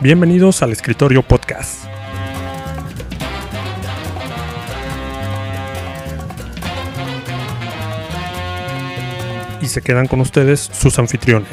Bienvenidos al Escritorio Podcast. Y se quedan con ustedes sus anfitriones.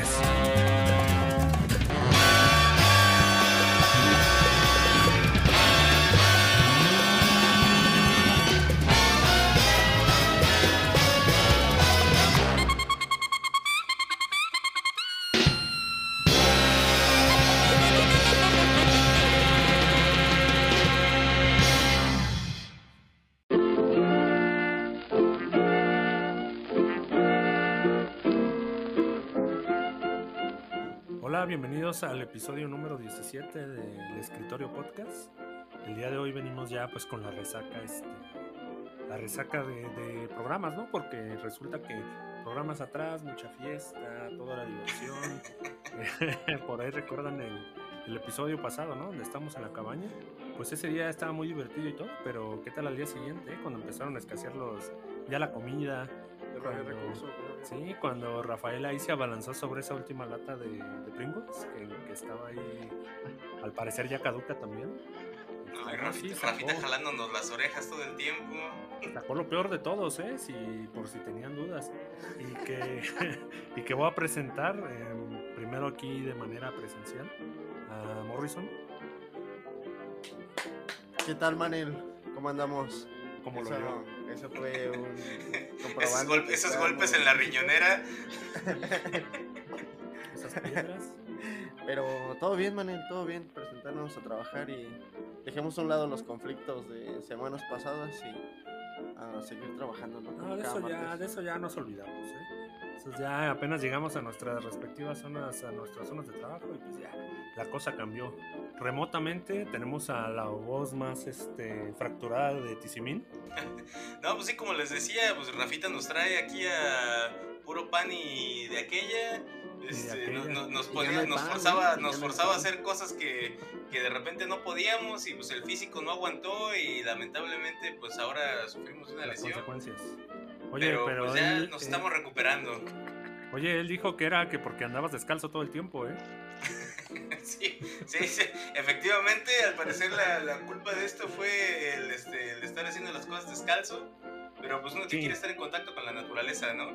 17 del Escritorio Podcast. El día de hoy venimos ya pues con la resaca, este, la resaca de, de programas, ¿no? Porque resulta que programas atrás, mucha fiesta, toda la diversión. Por ahí recuerdan el, el episodio pasado, ¿no? Donde estamos en la cabaña. Pues ese día estaba muy divertido y todo, pero ¿qué tal al día siguiente? eh? Cuando empezaron a escasear los, ya la comida. Cuando- Sí, cuando Rafael ahí se abalanzó sobre esa última lata de, de Pringles, que, que estaba ahí, al parecer ya caduca también. No, Este, y Rafita, sí, Rafita jalándonos las orejas todo el tiempo. Sacó lo peor de todos, ¿eh? Si, por si tenían dudas. Y que, y que voy a presentar em, primero aquí de manera presencial a Morrison, ¿Qué tal, Manel? ¿Cómo andamos? Como lo eso, vio. eso fue un Esos, comprobando golpes, esos golpes en la riñonera. Esas piedras. Pero todo bien, Manel, todo bien. Presentarnos a trabajar y dejemos a un lado los conflictos de semanas pasadas y a seguir trabajando. ¿no? De eso, ya, de eso ya nos olvidamos, ¿eh? Eso ya apenas llegamos a nuestras respectivas zonas, a nuestras zonas de trabajo y pues ya la cosa cambió. Remotamente tenemos a la voz más este, fracturada de Tizimín. No, pues sí, como les decía, pues Rafita nos trae aquí a puro pan y de aquella. Este, aquella. no- no- nos, ponía- nos pan, forzaba, nos forzaba a hacer cosas que, que de repente no podíamos y pues el físico no aguantó y lamentablemente pues ahora sufrimos una Las lesión. consecuencias. Oye, pero, pero, pues ya nos eh, estamos recuperando. oye, él dijo que era que porque andabas descalzo todo el tiempo, ¿eh? Sí, sí, sí, efectivamente, al parecer la, la culpa de esto fue el, este, el estar haciendo las cosas descalzo, pero pues uno que Sí. quiere estar en contacto con la naturaleza, ¿no?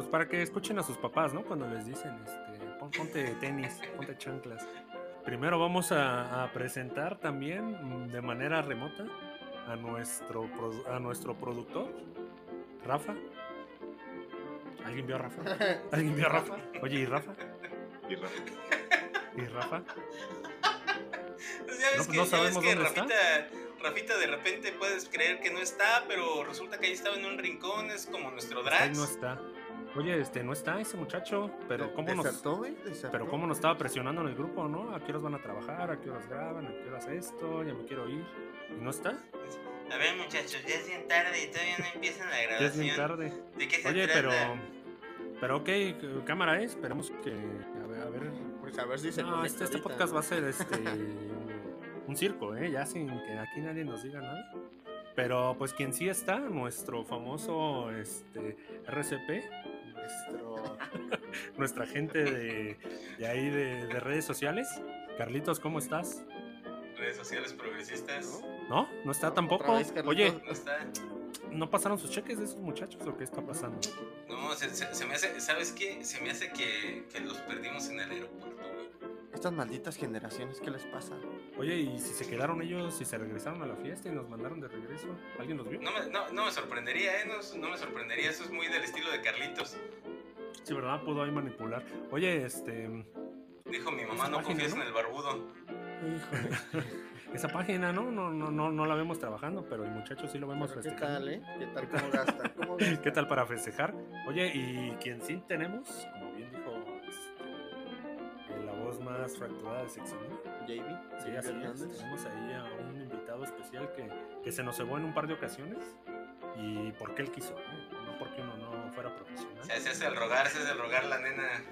Pues para que escuchen a sus papás, ¿no? Cuando les dicen, este, "Pon- ponte tenis, ponte chanclas. Primero vamos a, a presentar también mm, de manera remota a nuestro, a nuestro productor, Rafa. ¿Alguien vio a Rafa? ¿Alguien vio a Rafa? Oye, ¿y Rafa? Y Rafa. ¿Y Rafa? Pues ya ves No, que, no ya sabemos ves que dónde está. Rafita, Rafita de repente puedes creer que no está, pero resulta que ahí estaba en un rincón, es como nuestro Ahí Drax. no está. Oye, este, no está ese muchacho, pero ¿cómo nos, ¿Desertó, güey? ¿Desertó? pero cómo nos estaba presionando en el grupo, ¿no? ¿A qué horas van a trabajar? ¿A qué horas graban? ¿A qué horas esto? Ya me quiero ir. ¿Y no está? A ver muchachos, ya es bien tarde y todavía no empiezan la Ya grabación. es bien tarde. ¿De qué se Oye, trata? pero. Pero ok, cámara, ¿eh? esperemos que. A ver, a ver. Pues a ver si se No, este, este podcast va a ser este. un, un circo, ¿eh? Ya sin que aquí nadie nos diga nada. Pero pues quien sí está, nuestro famoso este, RCP, nuestro, nuestra gente de, de ahí de, de redes sociales. Carlitos, ¿cómo estás? Redes sociales progresistas. ¿No? ¿No está tampoco? vez. Oye, No está. ¿no pasaron sus cheques de esos muchachos o qué está pasando? No, se, se- se me hace, ¿sabes qué? Se me hace que, que los perdimos en el aeropuerto. Estas malditas generaciones, ¿qué les pasa? Oye, ¿y si se quedaron ellos, si se regresaron a la fiesta y nos mandaron de regreso? ¿Alguien los vio? No me, no, no me sorprendería, ¿eh? No, no me sorprendería, eso es muy del estilo de Carlitos. Sí, ¿verdad? Pudo ahí manipular. Oye, este... Dijo mi mamá, no confíes ¿no? en el barbudo. Híjole. Esa página, ¿no? No, no, no, no la vemos trabajando, pero el muchacho sí lo vemos Pero ¿Qué festejando. tal, eh? ¿Qué tal? ¿Cómo gasta? ¿Cómo gasta? ¿Qué tal para festejar? Oye, y quien sí tenemos, voz más fracturada de Seximil, JB. sí, JB así es, tenemos ahí a un invitado especial que, que se nos cebó en un par de ocasiones y porque él quiso, no porque uno no fuera profesional. Se hace el rogar, se hace el rogar la nena.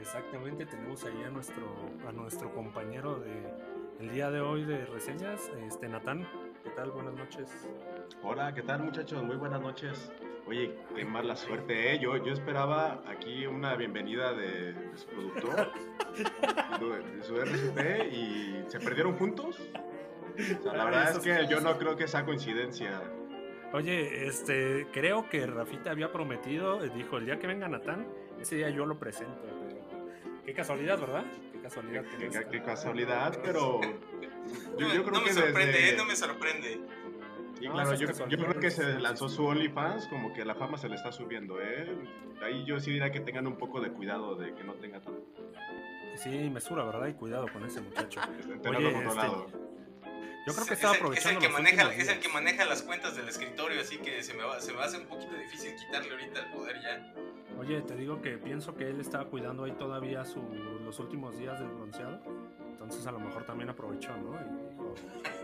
Exactamente, tenemos ahí a nuestro, a nuestro compañero de el día de hoy de reseñas, este Natán. ¿Qué tal? Buenas noches. Hola, ¿qué tal muchachos? Muy buenas noches. Oye, qué mala suerte, ¿eh? Yo, yo esperaba aquí una bienvenida de, de su productor, de, de su RCP, y se perdieron juntos. O sea, la Ay, verdad es que yo no creo que sea coincidencia. Oye, este, creo que Rafita había prometido, eh, dijo, el día que venga Natán, ese día yo lo presento. Pero qué casualidad, ¿verdad? Qué casualidad. Qué, qué- qué casualidad, pero yo, No, yo creo no me que sorprende, desde- ¿eh? No me sorprende. No, claro, esas yo, yo creo que se lanzó su OnlyFans, como que la fama se le está subiendo, ¿eh? Ahí yo sí diría que tengan un poco de cuidado de que no tenga tanto. Sí, mesura, ¿verdad? Y cuidado con ese muchacho. Oye, controlado. Yo creo Es- que es estaba el- aprovechando Es el, que los maneja, últimos es el que maneja las cuentas del escritorio, así que se me, va, se me hace un poquito difícil quitarle ahorita el poder ya. Oye, te digo que pienso que él estaba cuidando ahí todavía su, los últimos días del bronceado. Entonces a lo mejor también aprovechó, ¿no? Y dijo,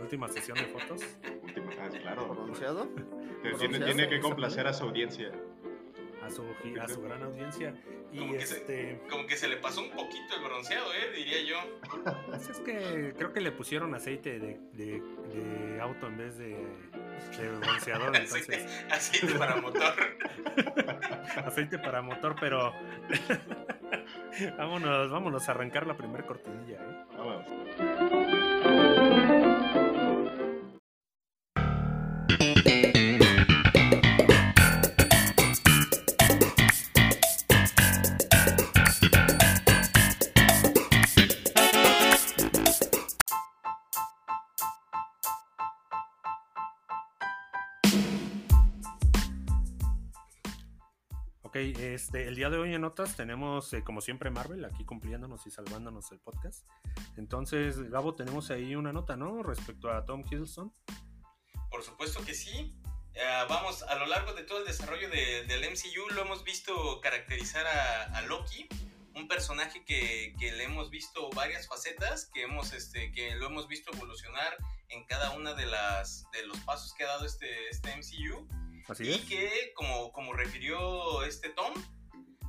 última sesión de fotos. Última- ah, claro. ¿Pronunciado? Tiene, tiene que complacer a su audiencia. A su, a su gran audiencia. Y Como que se- este, Como que se le pasó un poquito el bronceado, ¿eh? Diría yo. pues es que creo que le pusieron aceite de, de- de auto en vez de, de bronceador, entonces Aceite para motor. aceite para motor, pero vámonos, vámonos a arrancar la primera cortinilla, ¿eh? Vamos. Este, el día de hoy en notas tenemos, eh, como siempre, Marvel aquí cumpliéndonos y salvándonos el podcast. Entonces, Gabo, tenemos ahí una nota, ¿no? Respecto a Tom Hiddleston. Por supuesto que sí. Eh, vamos, a lo largo de todo el desarrollo de- del MCU lo hemos visto caracterizar a, a Loki, un personaje que, que le hemos visto varias facetas, que, hemos, este, que lo hemos visto evolucionar en cada una de, las, de los pasos que ha dado este, este MCU. Así Y es. que, como, como refirió este Tom,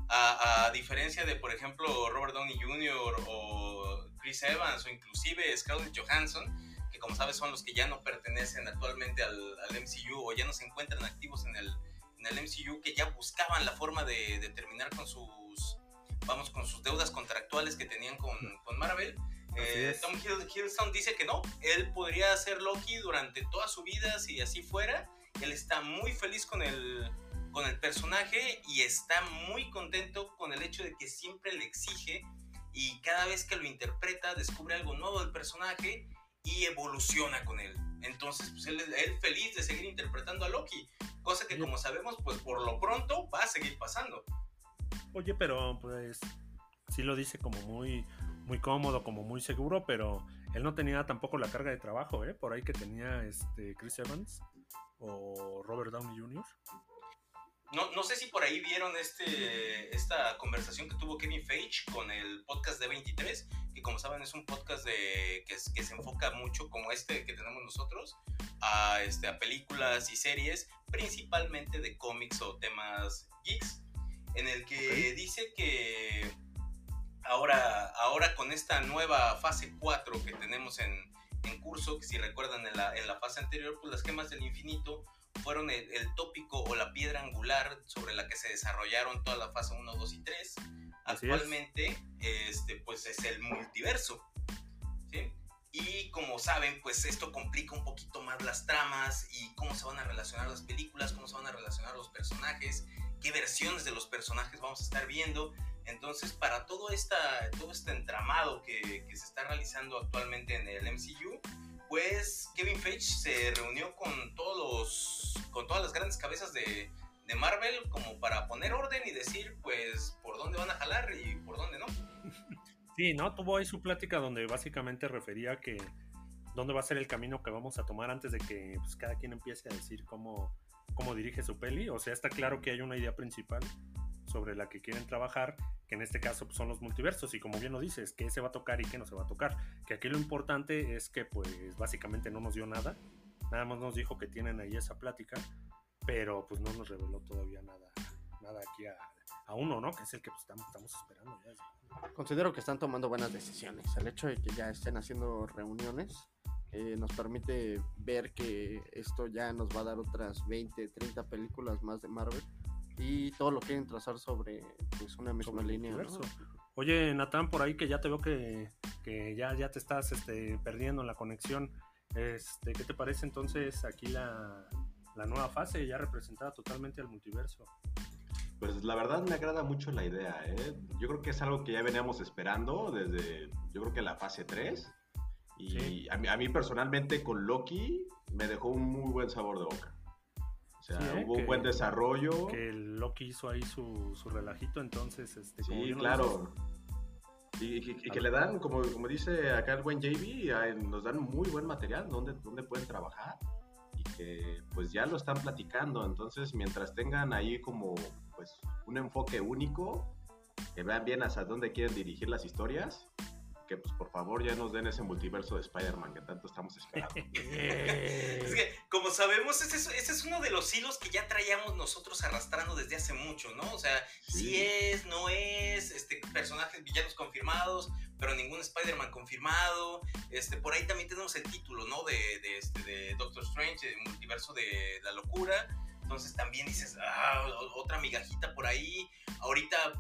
a, a diferencia de, por ejemplo, Robert Downey Jr. o Chris Evans o inclusive Scarlett Johansson, que como sabes son los que ya no pertenecen actualmente al, al MCU o ya no se encuentran activos en el, en el MCU, que ya buscaban la forma de, de terminar con sus, vamos, con sus deudas contractuales que tenían con, con Marvel. Eh. Tom Hidd- Hiddleston dice que no, él podría ser Loki durante toda su vida si así fuera. Él está muy feliz con el, con el personaje y está muy contento con el hecho de que siempre le exige y cada vez que lo interpreta descubre algo nuevo del personaje y evoluciona con él. Entonces, pues él, él feliz de seguir interpretando a Loki, cosa que como sabemos, pues por lo pronto va a seguir pasando. Oye, pero pues sí lo dice como muy, muy cómodo, como muy seguro, pero él no tenía tampoco la carga de trabajo, ¿eh? Por ahí que tenía este Chris Evans o Robert Downey Jr. No, no sé si por ahí vieron este, esta conversación que tuvo Kevin Feige con el podcast de 23, que como saben es un podcast de, que, se enfoca mucho como este que tenemos nosotros, a, este, a películas y series, principalmente de cómics o temas geeks, en el que dice que ahora, ahora con esta nueva fase 4 que tenemos en, en curso, que si recuerdan en la, en la fase anterior, pues las gemas del infinito fueron el, el tópico o la piedra angular sobre la que se desarrollaron toda la fase 1, 2 y 3. Así es. Actualmente, este, pues es el multiverso. ¿sí? Y como saben, pues esto complica un poquito más las tramas y cómo se van a relacionar las películas, cómo se van a relacionar los personajes, qué versiones de los personajes vamos a estar viendo. Entonces, para todo, esta, todo este entramado que, que se está realizando actualmente en el MCU, pues Kevin Feige se reunió con todos los, con todas las grandes cabezas de, de Marvel como para poner orden y decir, pues, por dónde van a jalar y por dónde no. Sí, ¿no? Tuvo ahí su plática donde básicamente refería que dónde va a ser el camino que vamos a tomar antes de que pues, cada quien empiece a decir cómo, cómo dirige su peli. O sea, está claro que hay una idea principal sobre la que quieren trabajar, que en este caso pues, son los multiversos, y como bien lo dices, qué se va a tocar y qué no se va a tocar. Que aquí lo importante es que pues básicamente no nos dio nada, nada más nos dijo que tienen ahí esa plática, pero pues no nos reveló todavía nada, nada aquí a, a uno, ¿no? Que es el que pues, estamos, estamos esperando ya. Considero que están tomando buenas decisiones. El hecho de que ya estén haciendo reuniones eh, nos permite ver que esto ya nos va a dar otras 20, 30 películas más de Marvel y todo lo quieren trazar sobre pues una misma línea. ¿no? Oye, Natán, por ahí que ya te veo que, que ya, ya te estás este, perdiendo en la conexión. Este, ¿Qué te parece entonces aquí la, la nueva fase ya representada totalmente al multiverso? Pues la verdad me agrada mucho la idea, ¿eh? Yo creo que es algo que ya veníamos esperando desde, yo creo que la fase 3. Y Sí. a, mí, a mí personalmente con Loki me dejó un muy buen sabor de boca. O sea, Sí, ¿eh? hubo Que- un buen desarrollo. Que el Loki hizo ahí su, su relajito, entonces, este, Sí, claro. Y, y- y que le dan, como, como dice acá el buen JB, a- nos dan muy buen material donde, donde pueden trabajar y que pues ya lo están platicando. Entonces, mientras tengan ahí como pues un enfoque único, que vean bien hacia dónde quieren dirigir las historias, que pues por favor ya nos den ese multiverso de Spider-Man que tanto estamos esperando. Es que, como sabemos, ese es, ese es uno de los hilos que ya traíamos nosotros arrastrando desde hace mucho, ¿no? O sea, Sí. si es, no es, este, personajes villanos confirmados, pero ningún Spider-Man confirmado. Este, por ahí también tenemos el título, ¿no? De, de, este, de Doctor Strange, el multiverso de la locura. Entonces también dices, ah, otra migajita por ahí. Ahorita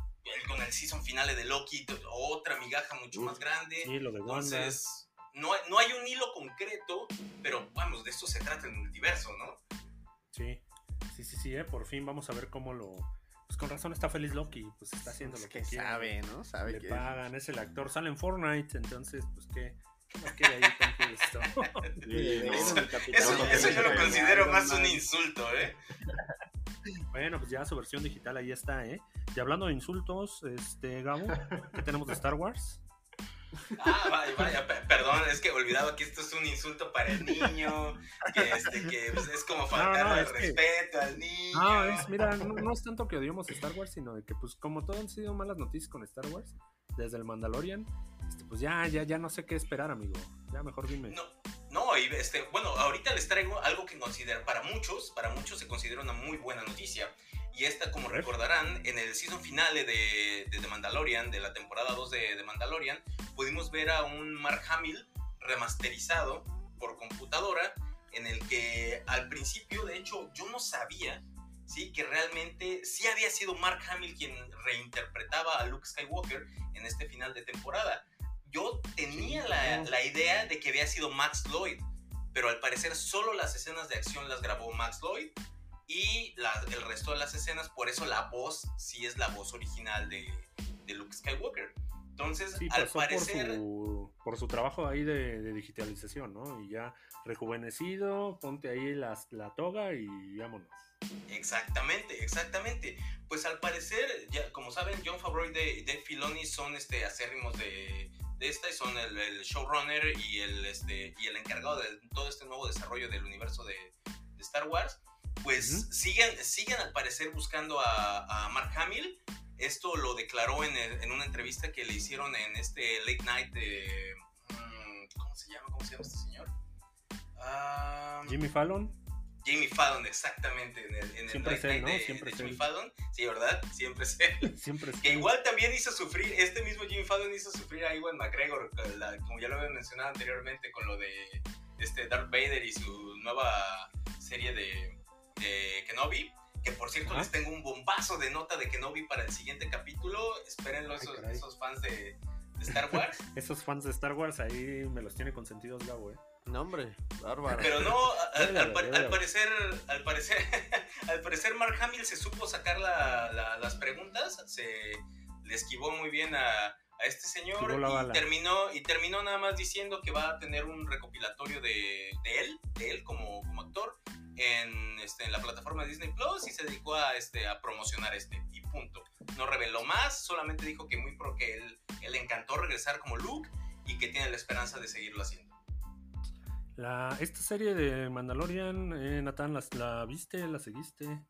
con el season finale de Loki, otra migaja mucho más grande. Sí, lo de. Entonces, no, hay- no hay un hilo concreto, pero vamos, de esto se trata el multiverso, ¿no? Sí, sí, sí, sí, eh, por fin vamos a ver cómo lo... Pues con razón está feliz Loki, pues está haciendo Es lo que, que quiere. sabe, ¿no? Sabe Le que pagan, es el actor, sale en Fortnite, entonces, pues qué, más quiere ahí esto? Sí, no. Eso, no, eso yo lo no, considero no, más no. un insulto, ¿eh? Bueno, pues ya su versión digital ahí está, ¿eh? Y hablando de insultos, este, Gabo, ¿qué tenemos de Star Wars? Ah, vaya, vaya, pe- perdón, es que olvidaba que esto es un insulto para el niño, que, este, que pues, es como faltar no, al es que- respeto al niño. No, es, mira, no, no es tanto que odiemos Star Wars, sino de que, pues, como todo han sido malas noticias con Star Wars, desde el Mandalorian, este, pues ya, ya, ya no sé qué esperar, amigo. Ya mejor dime. No, no, y este, bueno, ahorita les traigo algo que considerar para muchos, para muchos se considera una muy buena noticia. Y esta, como recordarán, en el season finale de, de The Mandalorian, de la temporada 2 de The Mandalorian, pudimos ver a un Mark Hamill remasterizado por computadora, en el que al principio, de hecho, yo no sabía, sí, que realmente sí había sido Mark Hamill quien reinterpretaba a Luke Skywalker en este final de temporada. Yo tenía la, la idea de que había sido Max Lloyd, pero al parecer solo las escenas de acción las grabó Max Lloyd y la- el resto de las escenas, por eso la voz sí es la voz original de, de Luke Skywalker. Entonces, Sí, al por parecer... su, por su trabajo ahí de, de digitalización, ¿no? Y ya rejuvenecido, ponte ahí las- la toga y vámonos. Exactamente, exactamente. Pues al parecer, ya, como saben, John Favreau y Dave Filoni son este, acérrimos de, de esta y son el, el showrunner y el, este, y el encargado de todo este nuevo desarrollo del universo de, de Star Wars. Pues siguen, siguen al parecer buscando a, a Mark Hamill. Esto lo declaró en, el- en una entrevista que le hicieron en este late night de... mm, ¿Cómo se llama? ¿Cómo se llama este señor? Ah, Jimmy Fallon, Jamie Fallon, exactamente, en el, en el Siempre él, Night ¿no? de, Siempre de Jimmy. Fallon. Sí, ¿verdad? Siempre es él. siempre Que igual también hizo sufrir, este mismo Jimmy Fallon hizo sufrir a Iwan McGregor, la- como ya lo había mencionado anteriormente, con lo de este Darth Vader y su nueva serie de, de Kenobi. Que por cierto, Ajá. les tengo un bombazo de nota de Kenobi para el siguiente capítulo. Espérenlo, Ay, esos fans de, de Star Wars. Esos fans de Star Wars ahí me los tiene consentidos Gabo, ¿eh? No, hombre, bárbaro. Pero no, al, al al parecer, al parecer, al parecer Mark Hamill se supo sacar la- la- las preguntas, se le esquivó muy bien a, a este señor y terminó y terminó nada más diciendo que va a tener un recopilatorio de, de él, de él como, como actor en, este, en la plataforma de Disney Plus y se dedicó a, este, a promocionar este y punto. No reveló más, solamente dijo que muy pro que él, él le encantó regresar como Luke y que tiene la esperanza de seguirlo haciendo. La, esta serie de Mandalorian, eh, Natán, ¿la, ¿la viste? ¿La seguiste?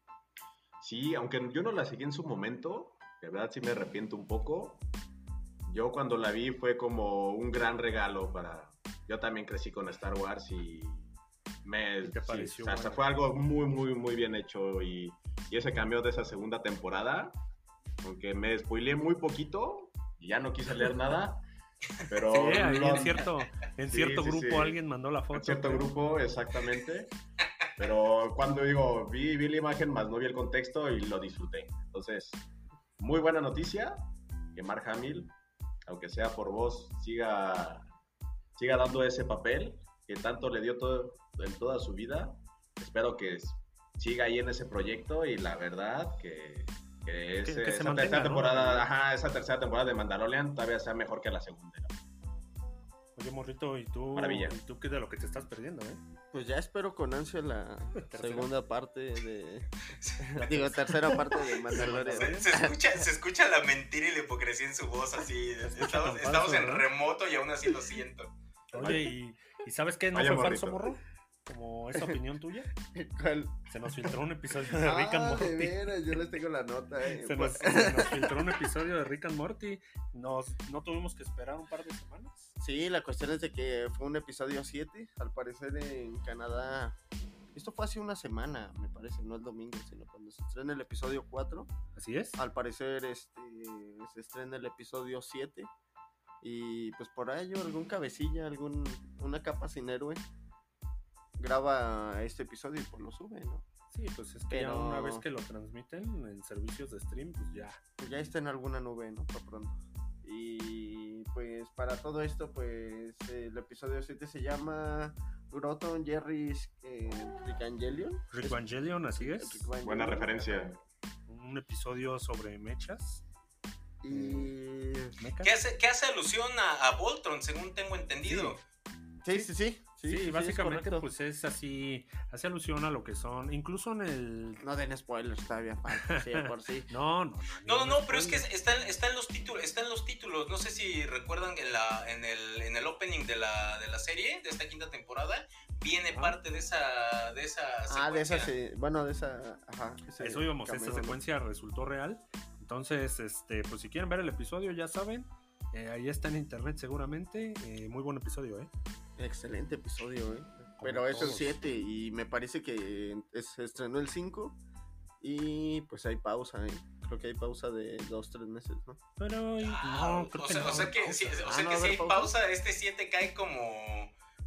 Sí, aunque yo no la seguí en su momento, de verdad sí me arrepiento un poco. Yo cuando la vi fue como un gran regalo para... Yo también crecí con Star Wars y me... ¿Te sí, pareció o sea, bueno? fue algo muy, muy, muy bien hecho y, y ese cambio de esa segunda temporada, aunque me spoileé muy poquito y ya no quise leer nada, Pero Sí, ahí no- en cierto, en Sí, cierto sí, grupo alguien mandó la foto. en cierto pero- grupo, exactamente. Pero cuando digo, vi, vi la imagen más no vi el contexto y lo disfruté. Entonces, muy buena noticia que Mark Hamill, aunque sea por voz, siga, siga dando ese papel que tanto le dio todo, en toda su vida. Espero que siga ahí en ese proyecto y la verdad que, que se esa mantenga, tercera ¿no? temporada, ajá, esa tercera temporada de Mandalorian todavía sea mejor que la segunda. Oye, morrito, ¿y tú, Maravilla. ¿y tú qué de lo que te estás perdiendo, eh? Pues ya espero con ansia la segunda parte de. Digo, tercera parte de Mandalorian. Se, se escucha, se escucha la mentira y la hipocresía en su voz así. Estamos, tan estamos falso, en ¿no? remoto y aún así lo siento. Oye, ¿y, y sabes qué? ¿No Vaya fue falso, morro? Como esa opinión tuya. ¿Cuál? Se nos filtró un episodio de Rick and Ah, de Morty. veras, yo les tengo la nota, eh. Se nos, se nos filtró un episodio de Rick and Morty. Nos, no tuvimos que esperar un par de semanas. Sí, la cuestión es de que fue un episodio 7, al parecer en Canadá. Esto fue hace una semana, me parece, no el domingo, sino cuando se estrena el episodio 4. Así es. Al parecer este, se estrena el episodio 7. Y pues por ello algún cabecilla, algún, una capa sin héroe graba este episodio y pues lo sube, ¿no? Sí, pues es que ya una vez que lo transmiten en servicios de stream, pues ya. Pues ya está en alguna nube, ¿no? Por pronto. Y pues para todo esto, pues el episodio 7 se llama Groton Jerry's eh, Ricangelion. Rick Evangelion, así es. Rick. Buena referencia. Un episodio sobre mechas. Y mechas. ¿Qué hace, qué hace alusión a, a Voltron, según tengo entendido? sí, sí, sí. Sí, sí, sí, básicamente pues es así, hace alusión a lo que son, incluso en el... No den spoilers todavía, sí, por sí. No, no, No, no, no, pero es que spoiler. está, está en los títulos, está en los títulos. No sé si recuerdan que en, la, en, el, en el opening de la, de la serie, de esta quinta temporada, viene Ah. parte de esa, de esa Ah, de esa, secuencia. sí, bueno, de esa, ajá. ese Eso íbamos, esta secuencia resultó real. Entonces, este, pues si quieren ver el episodio, ya saben, eh, ahí está en internet seguramente. eh, muy buen episodio, ¿eh? Excelente episodio, eh. Como Pero es el todos. 7 y me parece que es- se estrenó el 5 y pues hay pausa, ¿eh? Creo que hay pausa de 2-3 meses, ¿no? Pero Ah, no, creo o, que sea, no. o sea que, si, o Ah, sea ¿no que a si hay pausa? pausa, este 7 cae como,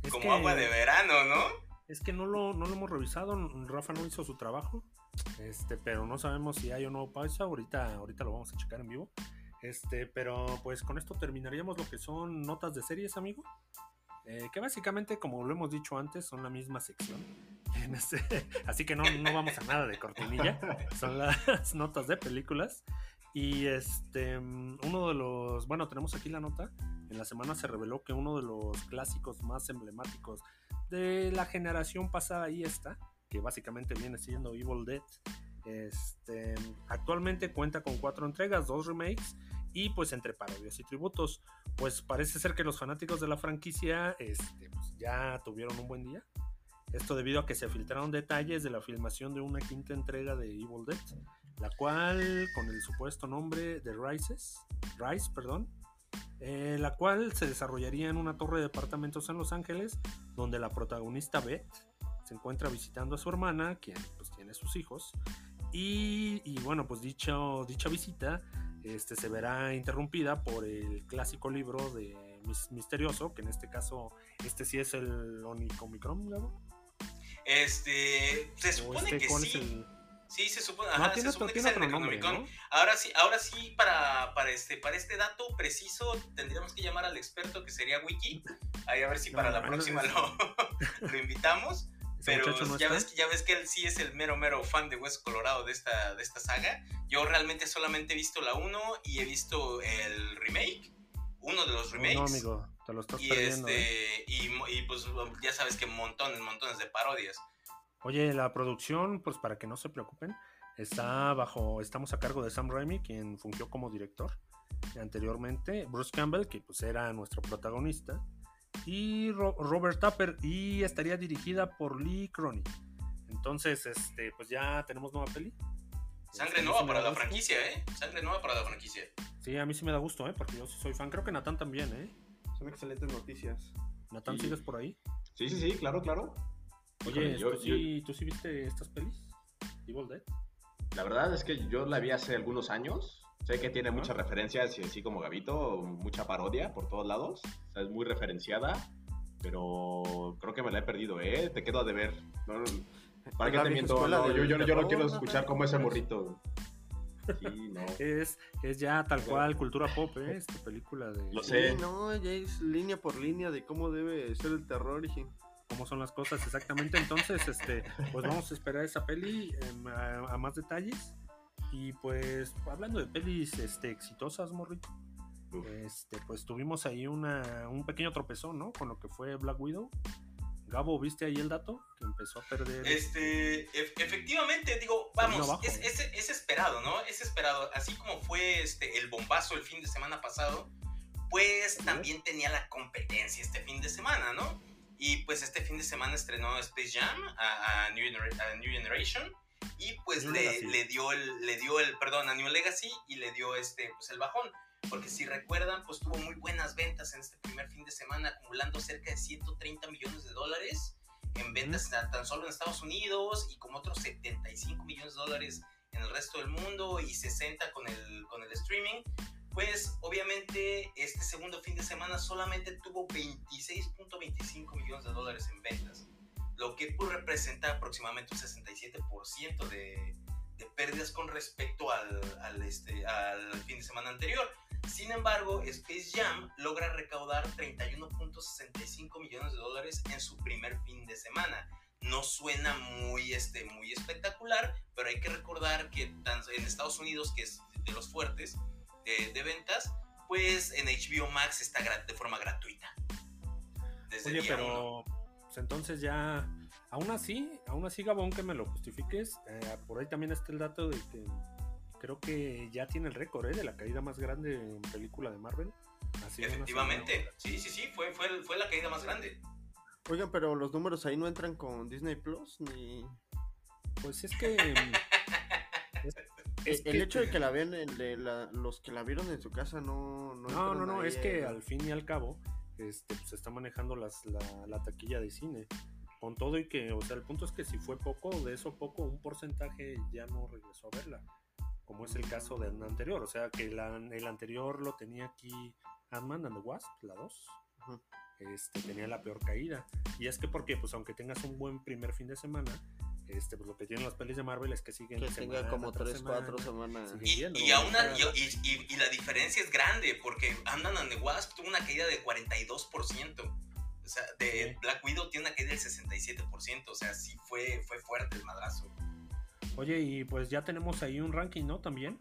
Es como que- agua de verano, ¿no? Es que no lo, no lo hemos revisado, Rafa no hizo su trabajo, este, pero no sabemos si hay o no pausa, ahorita, ahorita lo vamos a checar en vivo. Este, pero pues con esto terminaríamos lo que son notas de series, amigo. Eh, que básicamente, como lo hemos dicho antes, son la misma sección. Este- así que no, no vamos a nada de cortinilla. Son las notas de películas. Y este, uno de los, bueno, tenemos aquí la nota. En la semana se reveló que uno de los clásicos más emblemáticos de la generación pasada ahí está, que básicamente viene siendo Evil Dead. Este, actualmente cuenta con cuatro entregas, dos remakes y pues entre parodias y tributos. Pues parece ser que los fanáticos de la franquicia este, pues, ya tuvieron un buen día. Esto debido a que se filtraron detalles de la filmación de una quinta entrega de Evil Dead, la cual con el supuesto nombre de Rises, Rise, perdón, eh, la cual se desarrollaría en una torre de departamentos en Los Ángeles, donde la protagonista Beth se encuentra visitando a su hermana, quien pues tiene sus hijos, y, y, bueno, pues dicho, dicha visita este, se verá interrumpida por el clásico libro de Mis- Misterioso, que en este caso, este sí es el Onicomicron, Gabo. Este, se ¿O supone este que sí. el- Sí, se supone, No, ajá, tiene se supone que tiene es el otro nombre, Necronomicon. ¿no? Ahora sí, ahora sí, para, para, este, para este dato preciso, tendríamos que llamar al experto que sería Wiki. Ahí a ver si No, para la no, próxima no, lo, lo invitamos. Pero no ya, ves, que- ya ves que él sí es el mero, mero fan de Hueso Colorado de esta, de esta saga. Yo realmente solamente he visto la 1 y he visto el remake, uno de los No, remakes. No, amigo, te lo estás y, perdiendo. ¿eh? este, y, mo- y pues ya sabes que montones, montones de parodias. Oye, la producción, pues para que no se preocupen, está bajo, estamos a cargo de Sam Raimi, quien fungió como director anteriormente, Bruce Campbell, que pues era nuestro protagonista, y Ro- Robert Tapper, y estaría dirigida por Lee Cronin. Entonces, este, pues ya tenemos nueva peli. Sangre Este, nueva sí para la gusto. franquicia, ¿eh? Sangre nueva para la franquicia. Sí, a mí sí me da gusto, ¿eh? Porque yo sí soy fan. Creo que Natán también, ¿eh? Son excelentes noticias. Natán, Sí. ¿sigues por ahí? Sí, sí, sí, claro, claro. Oye, Híjole, yo- ¿tú, sí, ¿tú sí viste estas pelis? Evil Dead. La verdad es que yo la vi hace algunos años. Sé que tiene muchas referencias y así como Gabito, mucha parodia por todos lados. O sea, es muy referenciada, pero creo que me la he perdido, ¿eh? Te quedo a deber. No, ¿Para qué te miento? No, yo, yo, yo no quiero escuchar cómo ese morrito. Sí, no. Es, es ya tal cual cultura pop, ¿eh? Esta película de Lo Sí, sé. no, ya es línea por línea de cómo debe ser el terror y cómo son las cosas exactamente. Entonces, este, pues vamos a esperar esa peli em, a, a más detalles. Y pues, hablando de pelis este, exitosas, Morrito, este, pues tuvimos ahí una, un pequeño tropezón, ¿no? Con lo que fue Black Widow. Gabo, ¿viste ahí el dato? Que empezó a perder. Este, ef- efectivamente, digo, vamos, es, es- es esperado, ¿no? Es esperado. Así como fue este el bombazo el fin de semana pasado, pues también tenía la competencia este fin de semana, ¿no? Y pues este fin de semana estrenó Space Jam a, a New, Gener- a New Generation y pues le, le dio el, le dio el, perdón, a New Legacy y le dio este, pues el bajón. Porque si recuerdan, pues tuvo muy buenas ventas en este primer fin de semana, acumulando cerca de 130 millones de dólares en ventas tan- tan solo en Estados Unidos y como otros 75 millones de dólares en el resto del mundo y 60 con el, con el streaming, pues obviamente este segundo fin de semana solamente tuvo 26.25 millones de dólares en ventas, lo que representa aproximadamente un 67% de, de pérdidas con respecto al, al, este, al fin de semana anterior. Sin embargo, Space Jam logra recaudar 31.65 millones de dólares en su primer fin de semana. No suena muy, este, muy espectacular, pero hay que recordar que en Estados Unidos, que es de los fuertes de, de ventas, pues en HBO Max está de forma gratuita. Desde Oye, día uno. Pues entonces ya, aún así, aún así, Gabón, que me lo justifiques, eh, por ahí también está el dato de que creo que ya tiene el récord ¿eh? de la caída más grande en película de Marvel. Así Efectivamente, sí, sí, sí, fue, fue, fue la caída más grande. Oigan, pero los números ahí no entran con Disney Plus ni. Pues es que. es- es el hecho de que la vean, el de la- los que la vieron en su casa no. No, No, no, es que al fin y al cabo este, pues, está manejando las, la, la taquilla de cine. Con todo y que, o sea, el punto es que si fue poco, de eso poco, un porcentaje ya no regresó a verla. Como es el caso del anterior. O sea, que la- el anterior lo tenía aquí Ant-Man and the Wasp, la 2. Ujú. Este, tenía la peor caída. Y es que porque, pues aunque tengas un buen primer fin de semana, este, pues lo que tienen las pelis de Marvel es que siguen Que semana tenga como tras 3, semana. 4 semanas. Y, y, aún a- y, y- la diferencia es grande, porque Ant-Man and the Wasp tuvo una caída de 42%. O sea, de Sí. Black Widow tiene una caída del 67%. O sea, sí fue, fue fuerte el madrazo. Oye, y pues ya tenemos ahí un ranking, ¿no? También.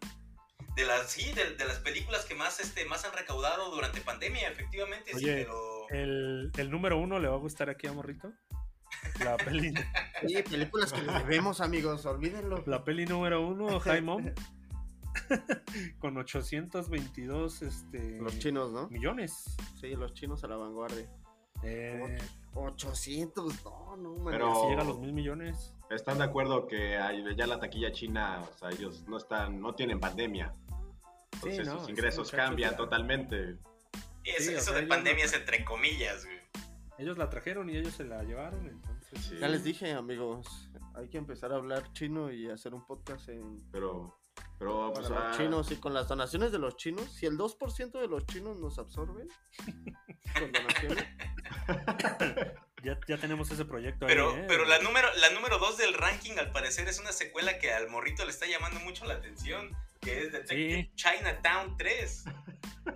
De las, sí, de, de las películas que más, este, más han recaudado durante pandemia, efectivamente. sí, Oye, pero... El, el número uno le va a gustar aquí a Morrito. La peli, Sí, películas que le debemos, amigos, olvídenlo. la peli número uno, High Mom, con 822 este, Los chinos, ¿no? millones. Sí, los chinos a la vanguardia. Eh, 800, no, no, man. Pero- casi llega a los mil millones. ¿Están de acuerdo que ya la taquilla china, o sea, ellos no están, no tienen pandemia? Entonces no, sus esos ingresos cambian ya- totalmente. Eso, sí, eso sea, de pandemia no- es entre comillas, güey. Ellos la trajeron y ellos se la llevaron, entonces. Sí. Ya les dije, amigos, hay que empezar a hablar chino y hacer un podcast en, Pero, pero pues, para ah, los chinos y con las donaciones de los chinos. Si el 2% de los chinos nos absorben con donaciones, Ya, ya tenemos ese proyecto Pero, ahí. ¿eh? pero la número la número dos del ranking al parecer es una secuela que al morrito le está llamando mucho la atención, que es Detective Sí. Chinatown 3.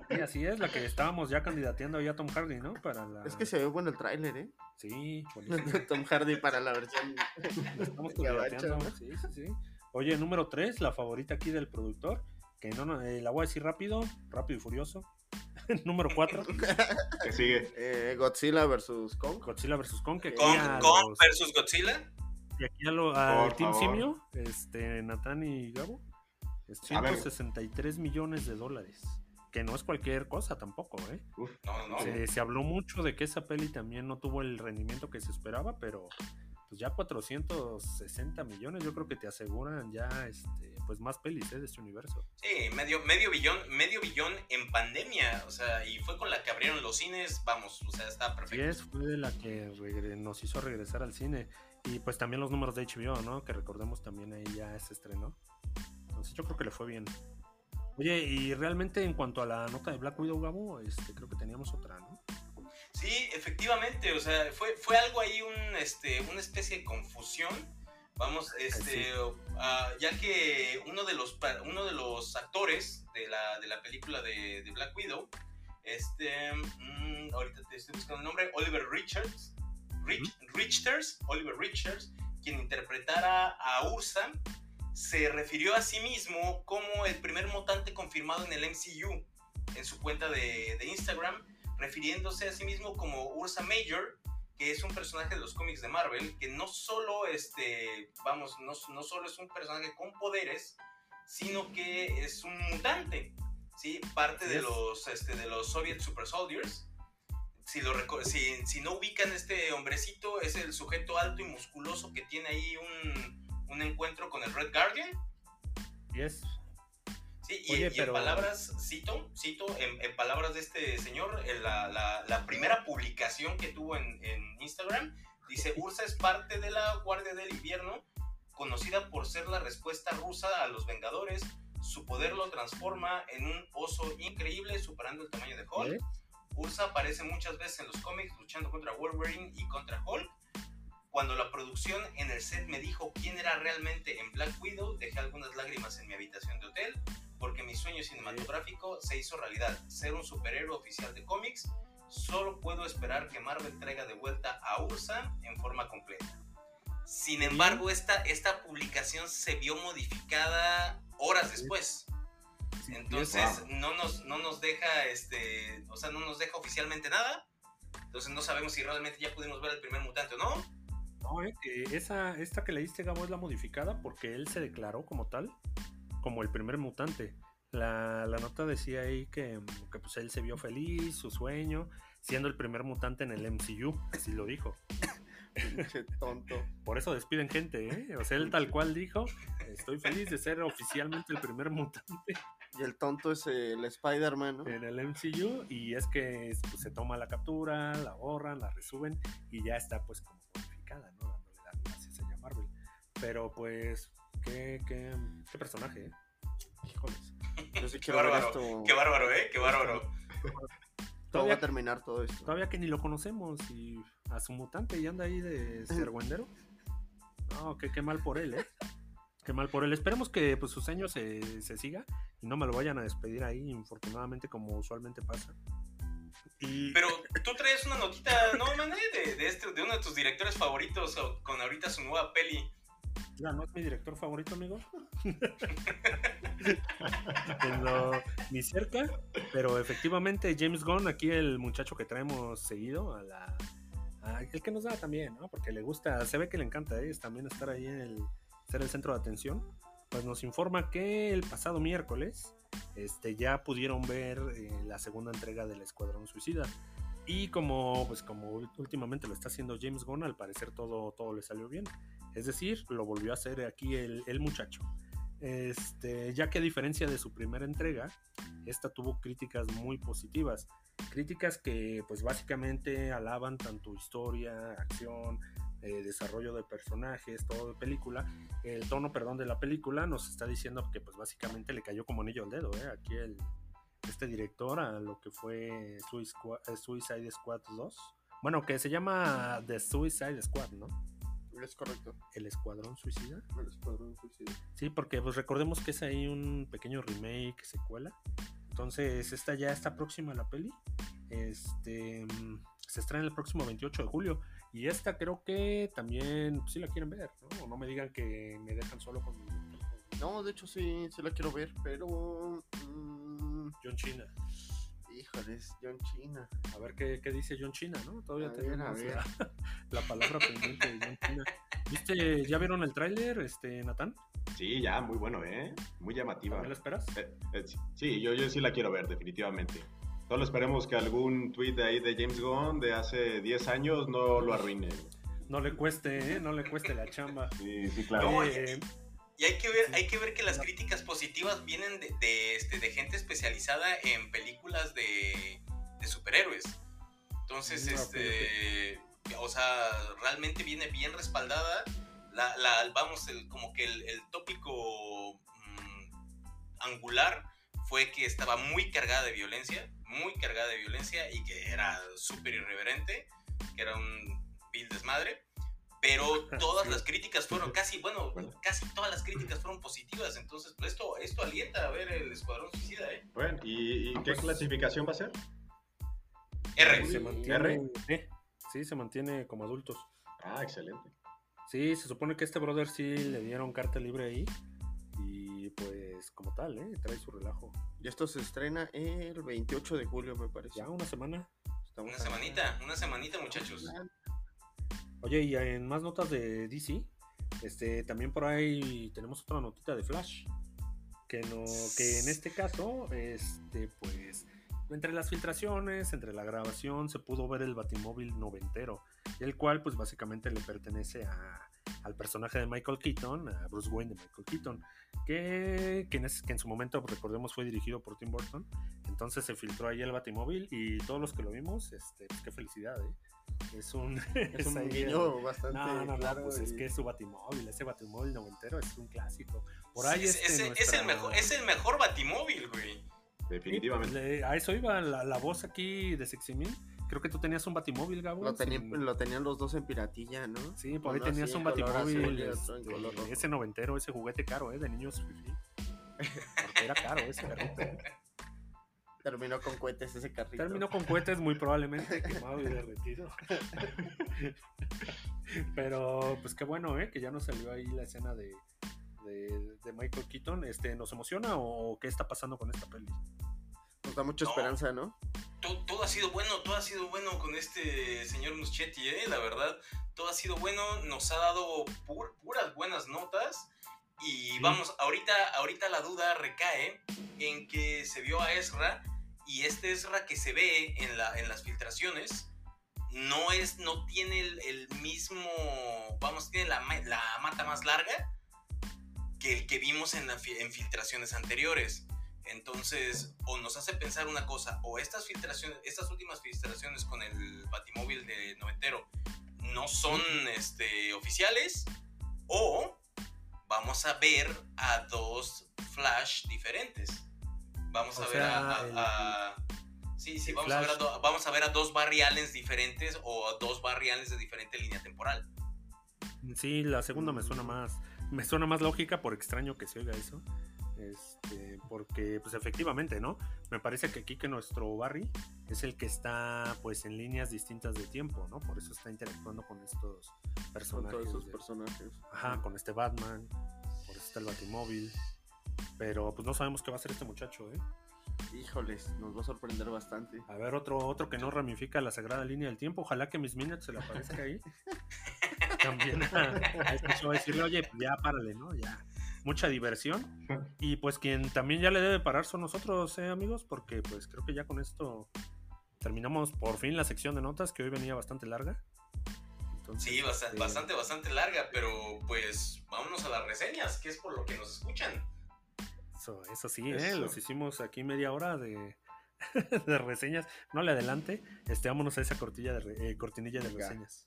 Sí, así es, la que estábamos ya candidateando ahí a Tom Hardy, ¿no? Para la... es que se ve bueno el tráiler, ¿eh? Sí. Tom Hardy para la versión. Estamos candidateando. Sí, sí, sí. Oye, número 3, la favorita aquí del productor, que no, no eh, la voy a decir rápido, rápido y furioso. número 4, que sigue. Eh, Godzilla versus Kong. Godzilla vs. Kong, que aquí Kong, Kong los- versus Godzilla. y aquí a lo, al Team favor. Simio, este, Natán y Gabo, es A ver. 163 millones de dólares. Que no es cualquier cosa tampoco, ¿eh? Uf, No, no. Se, se habló mucho de que esa peli también no tuvo el rendimiento que se esperaba, pero pues ya 460 millones yo creo que te aseguran ya este, pues más pelis ¿eh? de este universo. Sí, medio, medio billón, medio billón en pandemia. O sea, y fue con la que abrieron los cines. Vamos, o sea, está perfecto. es, fue de la que nos hizo regresar al cine. Y pues también los números de HBO, ¿no? Que recordemos también ahí ya se estrenó. Entonces yo creo que le fue bien. Oye, y realmente en cuanto a la nota de Black Widow, Gabo, este, creo que teníamos otra, ¿no? Sí, efectivamente, o sea, fue, fue algo ahí, un, este, una especie de confusión. Vamos, este, ah, ya que uno de los, uno de los actores de la, de la película de, de Black Widow, este, mm, ahorita te estoy buscando el nombre, Oliver Richards, Richters, Oliver Richards, quien interpretara a Ursa, se refirió a sí mismo como el primer mutante confirmado en el MCU en su cuenta de, de Instagram, refiriéndose a sí mismo como Ursa Major, que es un personaje de los cómics de Marvel, que no solo, este, vamos, no, no solo es un personaje con poderes, sino que es un mutante, ¿sí? Parte de los, este, de los Soviet Super Soldiers. Si, lo si, si no ubican este hombrecito, es el sujeto alto y musculoso que tiene ahí un, un encuentro con el Red Guardian. Yes. Sí, y, en palabras, cito, cito, en, palabras de este señor, en la, la, la, primera publicación que tuvo en, en, Instagram, dice, Ursa es parte de la Guardia del Invierno, conocida por ser la respuesta rusa a los Vengadores, su poder lo transforma en un oso increíble, superando el tamaño de Hulk. Ursa aparece muchas veces en los cómics luchando contra Wolverine y contra Hulk. Cuando la producción en el set me dijo quién era realmente en Black Widow, dejé algunas lágrimas en mi habitación de hotel porque mi sueño cinematográfico se hizo realidad, ser un superhéroe oficial de cómics. Solo puedo esperar que Marvel traiga de vuelta a Ursa en forma completa. Sin embargo, esta, esta publicación se vio modificada horas después. Entonces no nos, no nos deja este, o sea, no nos deja oficialmente nada. Entonces no sabemos si realmente ya pudimos ver el primer mutante o no. No, eh, esa, esta que leíste, Gabo, es la modificada porque él se declaró como tal como el primer mutante. La, la nota decía ahí que, que, pues él se vio feliz, su sueño, siendo el primer mutante en el MCU, así lo dijo. Qué tonto. Por eso despiden gente, ¿eh? O sea, él tal cual dijo, estoy feliz de ser oficialmente el primer mutante. Y el tonto es el Spider-Man, ¿no? En el MCU, y es que pues, se toma la captura, la borran, la resuben, y ya está pues como Pero pues Qué, qué, qué personaje, ¿eh? Híjoles. Yo sí qué bárbaro, esto... qué bárbaro, ¿eh? Qué bárbaro. Todavía, va a terminar todo esto. Todavía que ni lo conocemos y a su mutante y anda ahí de serguendero. No, qué, qué mal por él, ¿eh? Qué mal por él. Esperemos que pues, su sueño se, se siga y no me lo vayan a despedir ahí, infortunadamente, como usualmente pasa. Y... Pero tú traes una notita, ¿no, mané? De, de, este, de uno de tus directores favoritos con ahorita su nueva peli. No es mi director favorito, amigo. en lo, ni cerca, pero efectivamente James Gunn, aquí el muchacho que traemos seguido, el que nos da también, ¿no? Porque le gusta, se ve que le encanta ellos también estar ahí en el, ser el centro de atención, pues nos informa que el pasado miércoles este, ya pudieron ver eh, la segunda entrega del Escuadrón Suicida. Y como, pues como últimamente lo está haciendo James Gunn, al parecer todo, todo le salió bien. Es decir, lo volvió a hacer aquí el, muchacho. Este, ya que a diferencia de su primera entrega, esta tuvo críticas muy positivas. Críticas que pues básicamente alaban tanto historia, acción, eh, desarrollo de personajes, todo de película. El tono, perdón, de la película nos está diciendo que pues básicamente le cayó como anillo al dedo. ¿eh? Aquí el, este director a lo que fue Suicide Squad 2. Bueno, que se llama The Suicide Squad, ¿no? Es correcto. ¿El Escuadrón Suicida? El Escuadrón Suicida. Sí, porque pues recordemos que es ahí un pequeño remake, secuela. Entonces, esta ya está próxima a la peli. Este se estrena el próximo 28 de julio. Y esta creo que también pues, sí la quieren ver, ¿no? No me digan que me dejan solo con No, de hecho sí, sí la quiero ver, pero. Mmm... John China. Híjoles, John China. A ver qué, qué dice John China, ¿no? Todavía tenemos la, la, palabra pendiente de John China. ¿Viste, ya vieron el tráiler, este, Natán? Sí, ya, muy bueno, ¿eh? Muy llamativa. ¿Me lo esperas? Eh, eh, sí, yo, yo sí la quiero ver, definitivamente. Solo esperemos que algún tweet de ahí de James Gunn de hace 10 años no lo arruine. No le cueste, ¿eh? No le cueste la chamba. Sí, sí, claro. Eh, y hay que ver, hay que ver que las críticas positivas vienen de, de, este, de gente especializada en películas de, de superhéroes. Entonces, no, este, o sea, realmente viene bien respaldada. La, la, vamos, el, como que el, el, tópico angular fue que estaba muy cargada de violencia, muy cargada de violencia y que era súper irreverente, que era un vil desmadre. Pero todas las críticas fueron casi, bueno, casi todas las críticas fueron positivas. Entonces, pues esto, esto alienta a ver el Escuadrón Suicida, ¿eh? Bueno, ¿y, qué pues clasificación va a ser? R. Se mantiene, R. Sí, se mantiene como adultos. Ah, excelente. Sí, se supone que este brother sí le dieron carta libre ahí. Y pues, como tal, ¿eh? Trae su relajo. Y esto se estrena el 28 de julio, me parece. Ya, una semana. una semanita, una semanita, muchachos. Oye, y en más notas de DC, este, también por ahí tenemos otra notita de Flash. Que no, que en este caso, este, pues, entre las filtraciones, entre la grabación, se pudo ver el Batimóvil noventero, el cual, pues, básicamente le pertenece a, al personaje de Michael Keaton, a Bruce Wayne de Michael Keaton, que, que, en, su momento, recordemos, fue dirigido por Tim Burton. Entonces se filtró ahí el Batimóvil y todos los que lo vimos, este, pues qué felicidad, ¿eh? Es un, es un guiño bastante no, no, claro. pues es que es su Batimóvil, ese Batimóvil noventero es un clásico. Por ahí es, este, es, el mejor, es el mejor Batimóvil, güey. Definitivamente. a eso iba la, la voz aquí de Sexy Creo que tú tenías un batimóvil, Gabo. Lo, lo tenían los dos en piratilla, ¿no? Sí, por ahí tenías un batimóvil. Este, ese noventero, ese juguete caro, ¿eh? De niños Porque era caro ese carrito. Terminó con cohetes ese carrito. Terminó con cohetes muy probablemente, quemado y derretido. Pero pues qué bueno, ¿eh? Que ya nos salió ahí la escena de, de, de Michael Keaton. Este, ¿Nos emociona o qué está pasando con esta peli? Nos da mucha esperanza, ¿no? Todo, ha sido bueno, todo ha sido bueno con este señor Muschetti, ¿eh? La verdad, todo ha sido bueno, nos ha dado puras buenas notas. Y vamos, ahorita, ahorita la duda recae en que se vio a Ezra y este Ezra que se ve en, la, las filtraciones no es, no tiene el, mismo, vamos, tiene la, la, mata más larga que el que vimos en, en filtraciones anteriores. Entonces, o nos hace pensar una cosa, o estas filtraciones, estas últimas filtraciones con el Batimóvil de noventero no son este, oficiales, o vamos a ver a dos Flash diferentes. Vamos a ver a, Sí, sí, vamos a, ver a vamos a ver a dos Barry Allens diferentes o a dos Barry Allens de diferente línea temporal. Sí, la segunda me suena más, me suena más lógica por extraño que se oiga eso. Este, porque, pues efectivamente, ¿no? Me parece que aquí que nuestro Barry es el que está, pues, en líneas distintas de tiempo, ¿no? Por eso está interactuando con estos personajes. Con todos esos personajes. Ajá, con este Batman, por eso está el Batimóvil. Pero, pues, no sabemos qué va a hacer este muchacho, ¿eh? Híjoles, nos va a sorprender bastante. A ver, otro, otro que no ramifica la sagrada línea del tiempo. Ojalá que mis minutes se le aparezca ahí. También a, a, decirle, oye, pues, ya párale, ¿no? Ya mucha diversión. Y pues quien también ya le debe parar son nosotros, ¿eh, amigos, porque pues creo que ya con esto terminamos por fin la sección de notas que hoy venía bastante larga. sí, bastante, bastante, bastante larga, pero pues vámonos a las reseñas, que es por lo que nos escuchan. Eso, eso sí, ¿eh? los hicimos aquí media hora de, de reseñas. No le adelante, este, vámonos a esa cortilla de, eh, cortinilla de reseñas.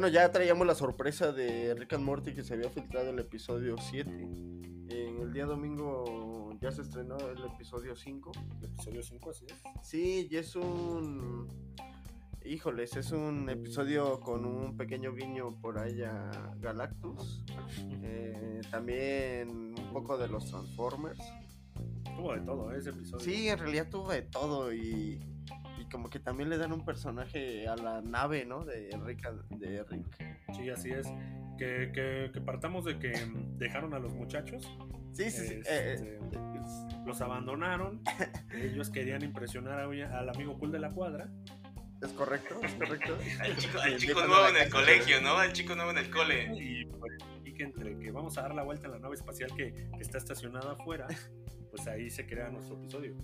Bueno, ya traíamos la sorpresa de Rick and Morty que se había filtrado el episodio 7. En el día domingo ya se estrenó el episodio 5. ¿El episodio 5 así es? Sí, y es un... Híjoles, es un episodio con un pequeño guiño por ahí a Galactus. Eh, también un poco de los Transformers. Tuvo de todo ¿eh? ese episodio. Sí, en realidad tuvo de todo y como que también le dan un personaje a la nave, ¿no? De Rick. De Rick. Sí, así es. Que, que, partamos de que dejaron a los muchachos. Sí, sí, sí. Eh, este, eh, los abandonaron. ellos querían impresionar al amigo cool de la cuadra. Es correcto, es correcto. Al chico, al a nuevo en el colegio, ¿no? Al chico nuevo en el cole. Y, pues, y que entre que vamos a dar la vuelta a la nave espacial que, que está estacionada afuera, pues ahí se crea nuestro episodio.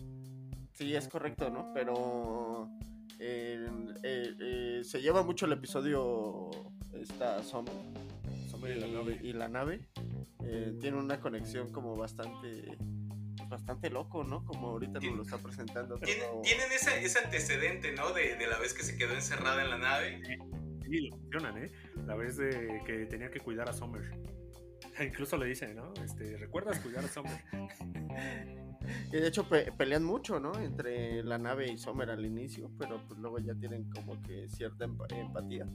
Sí, es correcto, ¿no? Pero eh, eh, eh, se lleva mucho el episodio esta Summer Summer y la nave. y la nave. Eh, tiene una conexión como bastante bastante loco, ¿no? Como ahorita nos lo está presentando. Tienen, todo. tienen ese, ese antecedente, ¿no? De, de la vez que se quedó encerrada en la nave. Sí, lo mencionan, ¿eh? La vez de que tenía que cuidar a Summer. Incluso le dicen, ¿no? Este, ¿Recuerdas cuidar a Summer? Y de hecho pe- pelean mucho, ¿no? Entre la nave y Summer al inicio, pero pues luego ya tienen como que cierta empa- empatía.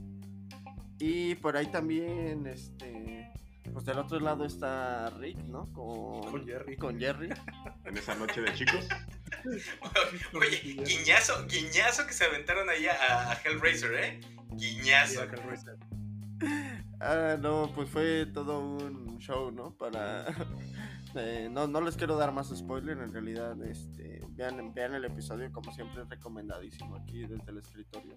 Y por ahí también, este, pues del otro lado está Rick, ¿no? Con, Con Jerry. Con Jerry. En esa noche de chicos. Oye, guiñazo, guiñazo que se aventaron ahí a, a Hellraiser, ¿eh? Guiñazo. Ah, no, pues fue todo un show, ¿no? Para... eh, no, no les quiero dar más spoiler, en realidad, este, vean, vean el episodio, como siempre, recomendadísimo aquí desde el escritorio.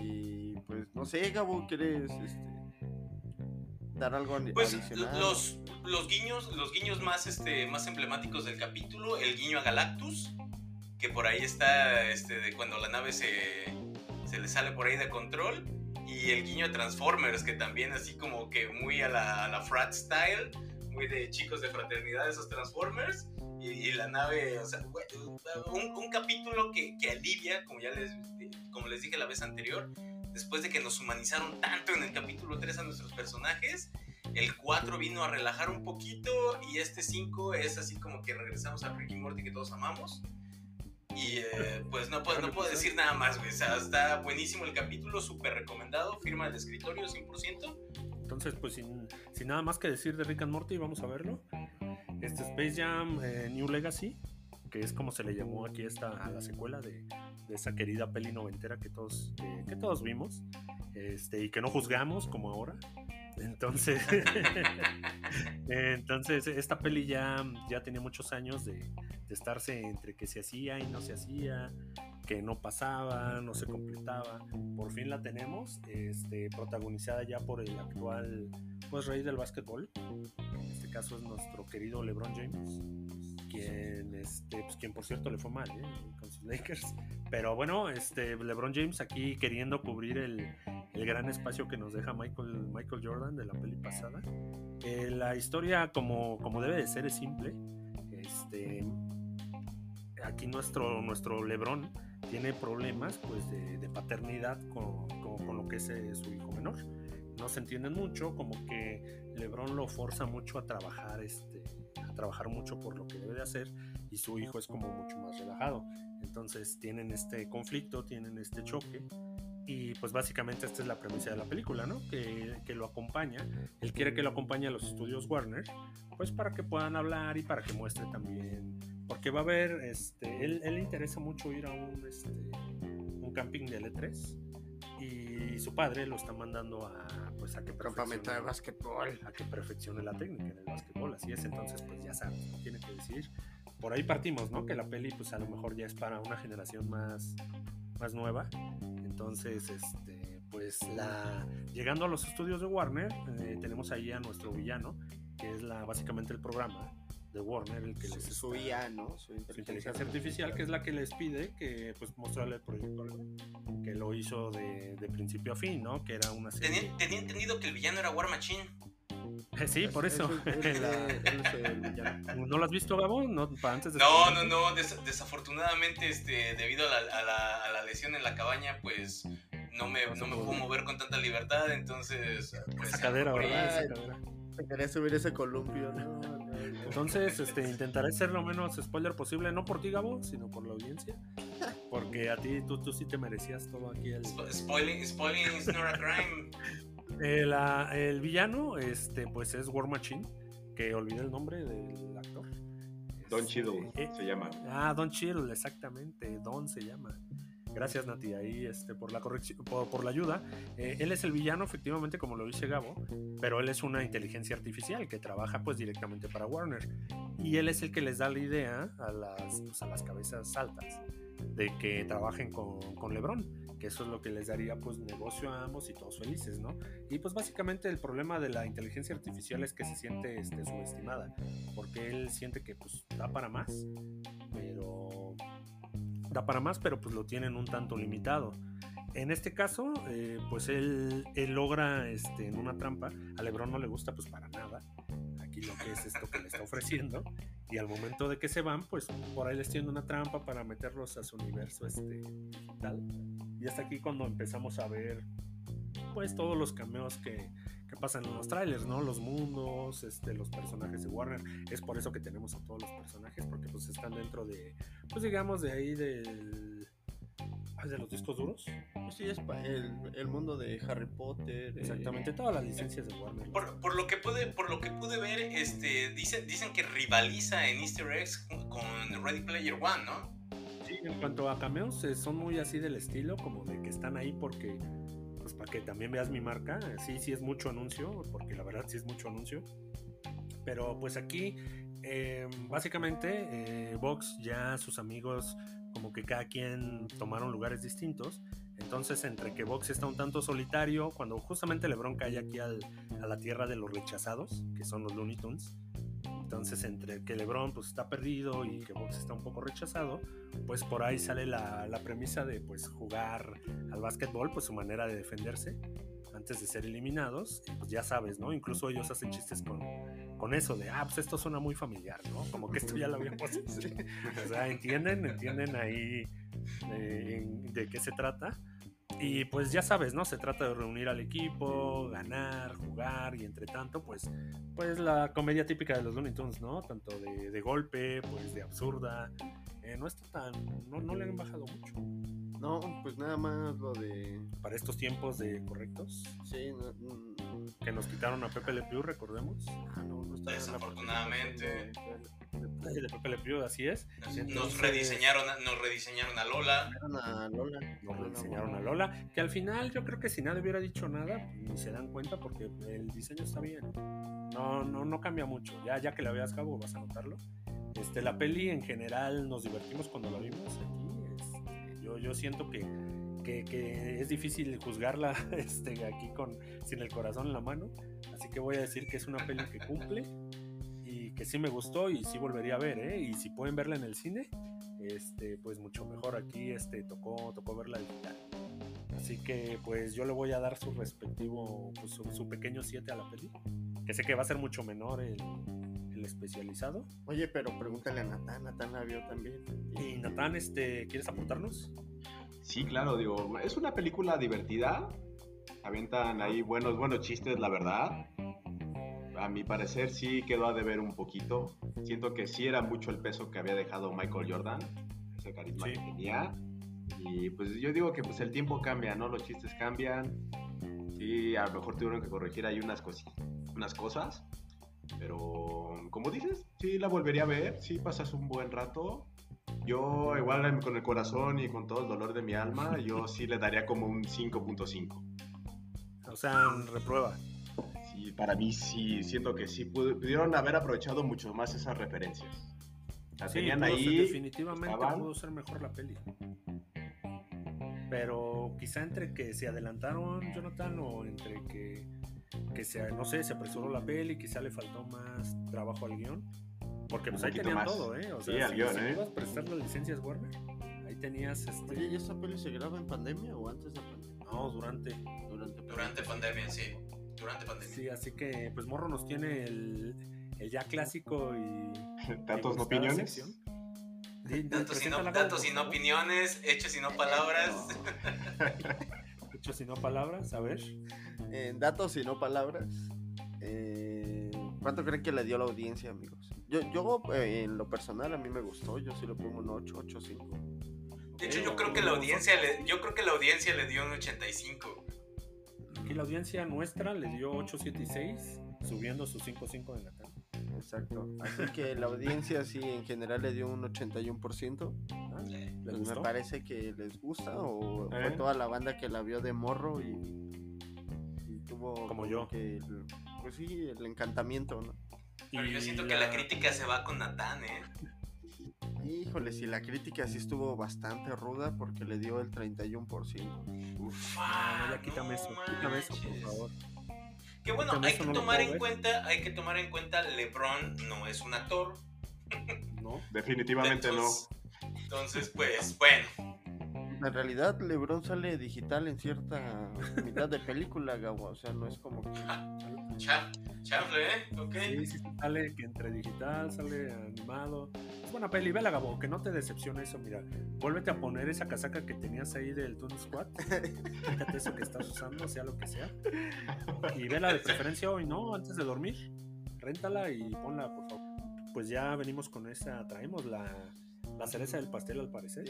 Y pues, no sé, Gabo, ¿quieres este, dar algo Pues adicional? los, los guiños, los guiños más, este, más emblemáticos del capítulo, el guiño a Galactus, que por ahí está este, de cuando la nave se, se le sale por ahí de control, y el guiño a Transformers, que también así como que muy a la, a la frat style, muy de chicos de fraternidad esos Transformers, y, y la nave, o sea, un, un capítulo que, que alivia, como ya les, como les dije la vez anterior, después de que nos humanizaron tanto en el capítulo 3 a nuestros personajes, el 4 vino a relajar un poquito y este 5 es así como que regresamos a Ricky Morty que todos amamos. Y eh, pues no puedo, no puedo decir nada más, güey. O sea, está buenísimo el capítulo, súper recomendado. Firma del escritorio 100%. Entonces, pues sin, sin nada más que decir de Rick and Morty, vamos a verlo. Este Space Jam eh, New Legacy, que es como se le llamó aquí esta, a la secuela de, de esa querida peli noventera que todos, que, que todos vimos este, y que no juzgamos como ahora. Entonces, entonces esta peli ya, ya tenía muchos años de, estarse entre que se hacía y no se hacía, que no pasaba, no se completaba. Por fin la tenemos, este, protagonizada ya por el actual pues rey del básquetbol. En este caso es nuestro querido LeBron James, quien, este, pues, quien por cierto le fue mal ¿eh? con sus Lakers. Pero bueno, este, LeBron James aquí queriendo cubrir el, el gran espacio que nos deja Michael, Michael Jordan de la peli pasada. Eh, la historia, como, como debe de ser, es simple. Este, aquí nuestro, nuestro LeBron tiene problemas pues, de, de paternidad con, con, con, lo que es eh, su hijo menor. No se entienden mucho, como que LeBron lo forza mucho a trabajar, este, a trabajar mucho por lo que debe de hacer y su hijo es como mucho más relajado. Entonces tienen este conflicto, tienen este choque y pues básicamente esta es la premisa de la película, ¿no? Que, que, lo acompaña, él quiere que lo acompañe a los estudios Warner, pues para que puedan hablar y para que muestre también, porque va a haber, este, él, él le interesa mucho ir a un, este, un camping de L3 y su padre lo está mandando a, pues a que campamento de básquetbol, a que perfeccione la técnica en el básquetbol, así es, entonces pues ya sabes, tiene que decir, por ahí partimos, ¿no? Que la peli pues a lo mejor ya es para una generación más, más nueva, entonces, este, pues la, llegando a los estudios de Warner, eh, tenemos ahí a nuestro villano, que es la, básicamente el programa de Warner, el que les su, su IA, ¿no? Su inteligencia, su inteligencia artificial, que es la que les pide que pues mostrarle el proyecto que lo hizo de, de principio a fin, ¿no? Que era una serie. Tenía, tenía entendido que el villano era War Machine. Sí, por eso. ¿No lo has visto, Gabo? ¿No, antes de no, no, no. Des desafortunadamente, este, debido a la, a, la, a la, lesión en la cabaña, pues no me, no me puedo mover con tanta libertad. Entonces, pues. Esa cadera, ¿verdad? Esa cadera. Quería subir ese columpio, ¿no? Entonces, este, intentaré ser lo menos spoiler posible, no por ti, Gabo, sino por la audiencia. Porque a ti, tú, tú sí te merecías todo aquí el. Spoiling, spoiling is not a crime. El, uh, el, villano, este, pues es War Machine, que olvidé el nombre del actor. Don Cheadle eh, se llama. Ah, Don Cheadle, exactamente, Don se llama. Gracias Nati ahí este, por la corrección, por, la ayuda. Eh, él es el villano, efectivamente, como lo dice Gabo, pero él es una inteligencia artificial que trabaja pues directamente para Warner. Y él es el que les da la idea a las, pues, a las cabezas altas de que trabajen con, con LeBron. que eso es lo que les daría pues negocio a ambos y todos felices, ¿no? Y pues básicamente el problema de la inteligencia artificial es que se siente este, subestimada, porque él siente que pues da para más, da para más, pero pues lo tienen un tanto limitado. En este caso, eh, pues él, logra este, en una trampa, a Lebron no le gusta pues para nada, aquí lo que es esto que le está ofreciendo, y al momento de que se van, pues por ahí les tiene una trampa para meterlos a su universo este, digital. Y hasta aquí cuando empezamos a ver pues todos los cameos que, que pasan en los trailers, ¿no? Los mundos, este, los personajes de Warner. Es por eso que tenemos a todos los personajes, porque pues están dentro de, pues digamos, de ahí del... ah, de los discos duros. Pues sí, es el, el mundo de Harry Potter. eh, Exactamente, todas las licencias de Warner. Por, por lo que pude, por lo que pude ver, este, dicen, dicen que rivaliza en Easter eggs con Ready Player One, ¿no? Sí, en cuanto a cameos, eh, son muy así del estilo, como de que están ahí porque, para que también veas mi marca. Sí, sí es mucho anuncio, porque la verdad sí es mucho anuncio. Pero pues aquí, eh, básicamente, eh, Vox ya sus amigos, como que cada quien tomaron lugares distintos. Entonces, entre que Vox está un tanto solitario, cuando justamente LeBron cae aquí al- a la tierra de los rechazados, que son los Looney Tunes. Entonces, entre que LeBron pues, está perdido y que Vox está un poco rechazado, pues por ahí sale la, la premisa de pues jugar al básquetbol, pues su manera de defenderse antes de ser eliminados. Y, pues ya sabes, ¿no? Incluso ellos hacen chistes con, con eso de, ah, pues esto suena muy familiar, ¿no? Como que esto ya lo habíamos hecho. O sea, entienden, entienden ahí en- de qué se trata. Y pues ya sabes, ¿no? Se trata de reunir al equipo, ganar, jugar y entre tanto, pues, pues la comedia típica de los Looney Tunes, ¿no? Tanto de, golpe, pues de absurda. Eh, no está tan, no, no le han bajado mucho No, pues nada más lo de. para estos tiempos de correctos Sí, no, mm, que nos quitaron a Pepe Le Pew, recordemos. ah, no, no está Desafortunadamente. de- de- De Pepe Le Pew, así es. Nos, Entonces, nos rediseñaron, a- nos rediseñaron a Lola. A Lola. Nos Lola enseñaron a. Lola, que al final yo creo que si nadie hubiera dicho nada, ni se dan cuenta porque el diseño está bien. No, no, no cambia mucho. Ya, ya que la veas cabo vas a notarlo. Este, la peli en general nos divertimos cuando la vimos aquí. Yo, yo siento que, que, que es difícil juzgarla este, aquí con, sin el corazón en la mano. Así que voy a decir que es una peli que cumple y que sí me gustó y sí volvería a ver, ¿eh? Y si pueden verla en el cine, este, pues mucho mejor. Aquí este, tocó, tocó verla digital. Así que pues yo le voy a dar su respectivo, pues, su, su pequeño 7 a la peli. Que sé que va a ser mucho menor el, el especializado. Oye, pero pregúntale a Natán. Natán la vio también. Y Natán, este, ¿quieres aportarnos? Sí, claro, digo, es una película divertida. Avientan ahí buenos, buenos chistes, la verdad. A mi parecer sí quedó a deber un poquito. Siento que sí era mucho el peso que había dejado Michael Jordan, ese carisma Sí. que tenía. Y pues yo digo que pues el tiempo cambia, ¿no? Los chistes cambian. Sí, a lo mejor tuvieron que corregir ahí unas, cosi- unas cosas. Pero como dices, sí la volvería a ver, sí pasas un buen rato. Yo igual con el corazón y con todo el dolor de mi alma, yo sí le daría como un 5.5. O sea, reprueba. Sí, para mí sí, siento que sí pud- pudieron haber aprovechado mucho más esas referencias. La Sí, tenían pudo ser- ahí. definitivamente estaban. pudo ser mejor la peli. Pero quizá entre que se adelantaron Jonathan o entre que, que se, no sé, se apresuró la peli, quizá le faltó más trabajo al guion. Porque pues ahí tenían más. todo, ¿eh? O Sí, sea, al si, guion, si ¿eh? ibas a prestar las licencias Warner, ahí tenías este. Oye, ¿y esa peli se graba en pandemia o antes de pandemia? No, durante. Durante, Durante pandemia, sí. Durante pandemia. Sí, así que pues Morro nos tiene el, el ya clásico y. Tantos y no opiniones. sección. Datos y no, datos y no opiniones, hechos y no palabras. Hechos y no palabras, a ver. En datos y no palabras. eh, ¿Cuánto creen que le dio la audiencia, amigos? Yo, yo eh, en lo personal, a mí me gustó. Yo sí le pongo un 8, 8, 5. De hecho, yo creo que la audiencia le, yo creo que la audiencia le dio un 85. Aquí la audiencia nuestra le dio 8, 7 y 6, subiendo su 5, 5 de Natal. Exacto. Así que la audiencia sí en general le dio un 81%. ¿Les Pues gustó? me parece que les gusta o ¿Eh? fue toda la banda que la vio de morro y, y tuvo Como yo. que el- pues sí, el encantamiento, ¿no? Pero yo siento que la crítica se va con Natán, ¿eh? Híjole, si la crítica sí estuvo bastante ruda porque le dio el 31%. Uf, No, no, ya quítame no eso, quítame eso, por favor. Que bueno, Quítame hay que no tomar en ver. cuenta, hay que tomar en cuenta LeBron no es un actor. ¿No? Definitivamente Entonces, entonces, pues, bueno. En realidad, LeBron sale digital en cierta mitad de película, Gabo. O sea, no es como que. Cha, chanfle, ¿eh? Ok. Sí, sí, sí, sale que entre digital, sale animado. Es buena peli, vela Gabo, que no te decepcione eso, mira. Vuélvete a poner esa casaca que tenías ahí del Toon Squad. Fíjate eso que estás usando, sea lo que sea. Y vela de preferencia hoy, ¿no? Antes de dormir. Réntala y ponla, por favor. Pues ya venimos con esa, traemos la, la cereza del pastel al parecer.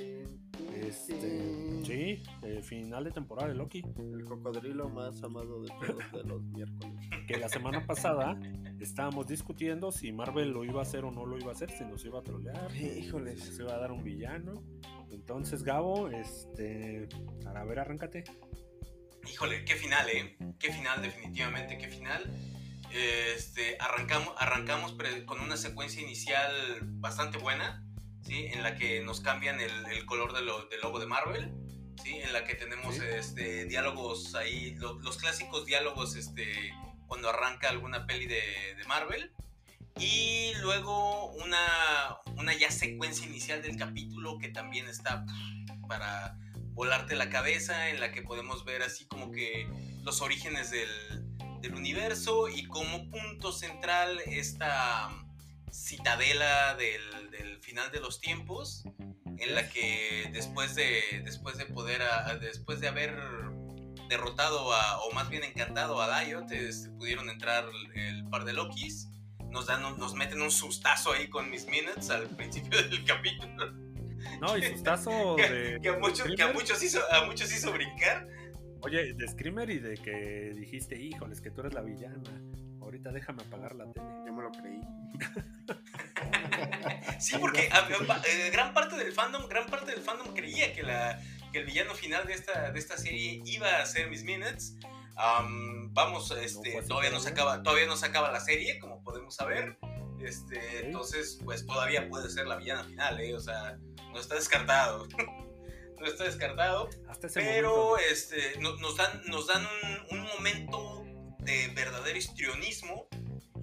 Este, sí, el final de temporada de Loki. El cocodrilo más amado de todos de los miércoles. que la semana pasada estábamos discutiendo si Marvel lo iba a hacer o no lo iba a hacer, si nos iba a trolear, si Híjoles. se iba a dar un villano. Entonces, Gabo, este, a ver, arráncate. Híjole, qué final, ¿eh? Qué final, definitivamente, qué final. Este, arrancamos, arrancamos con una secuencia inicial bastante buena, ¿sí? En la que nos cambian el, el color de lo- del logo de Marvel, ¿sí? En la que tenemos Sí. este, diálogos ahí, lo- los clásicos diálogos este, cuando arranca alguna peli de, de Marvel. Y luego una, una ya secuencia inicial del capítulo que también está para volarte la cabeza, en la que podemos ver así como que los orígenes del, del universo y como punto central esta citadela del, del final de los tiempos, en la que después de, después de poder, a- a- después de haber derrotado a, o más bien encantado a Diot, este, pudieron entrar el par de Lokis. Nos, dan nos meten un sustazo ahí con mis minutes al principio del capítulo. No, y sustazo de. Que a muchos, que a muchos, hizo, a muchos hizo brincar. Oye, de Screamer y de que dijiste, híjoles, que tú eres la villana. Ahorita déjame apagar la tele. Yo me lo creí. Sí, porque a- a- eh, gran parte del fandom, gran parte del fandom creía que, la, que el villano final de esta, de esta serie iba a ser Miss Minutes. Am, vamos, este, fue así todavía no todavía. se acaba, todavía no se acaba la serie, como podemos saber. Este, entonces, pues todavía puede ser la villana final, ¿eh? O sea, no está descartado. no está descartado. Hasta ese Pero momento. este, no- nos dan, nos dan un, un momento de verdadero histrionismo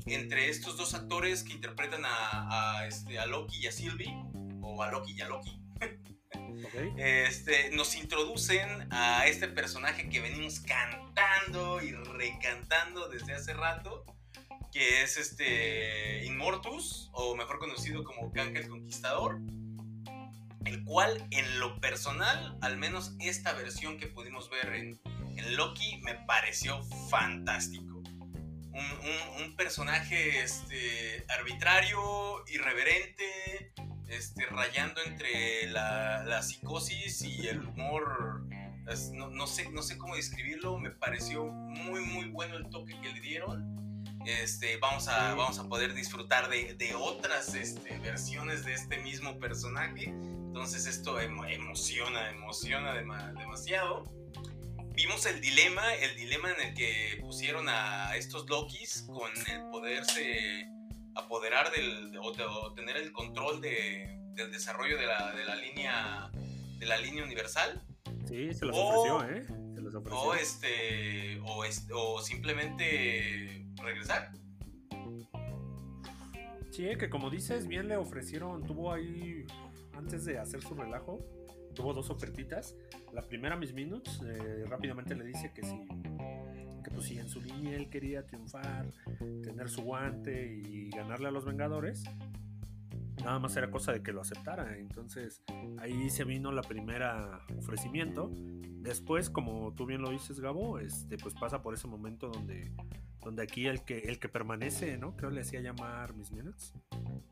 entre estos dos actores que interpretan a, a, este, a Loki y a Sylvie, o a Loki y a Loki. ¿ok? Este, nos introducen a este personaje que venimos cantando y recantando desde hace rato, que es este Inmortus, o mejor conocido como Kang el Conquistador, el cual en lo personal, al menos esta versión que pudimos ver en Loki, me pareció fantástico. Un, personaje este, arbitrario, irreverente, este, rayando entre la, psicosis y el humor. no, sé, no sé cómo describirlo, me pareció muy, muy bueno el toque que le dieron. Este, vamos, a, poder disfrutar de, otras versiones de este mismo personaje. Entonces esto emo- emociona, emociona dema- demasiado. Vimos el dilema, el dilema en el que pusieron a estos Lokis con el poderse apoderar del, o, de- o tener el control de- del desarrollo de la, de la línea de la línea universal Sí, se los o- ofreció, ¿eh? Se los ofreció. o este o, es- o simplemente regresar. Sí, que como dices, bien le ofrecieron, tuvo ahí, antes de hacer su relajo, tuvo dos ofertitas. La primera, Miss Minutes, eh, rápidamente le dice que si, que pues si en su línea él quería triunfar, tener su guante y ganarle a los Vengadores, nada más era cosa de que lo aceptara. Entonces ahí se vino la primera ofrecimiento. Después, como tú bien lo dices, Gabo, este, pues pasa por ese momento donde, donde aquí el que, el que permanece, ¿no? Creo le hacía llamar Miss Minutes.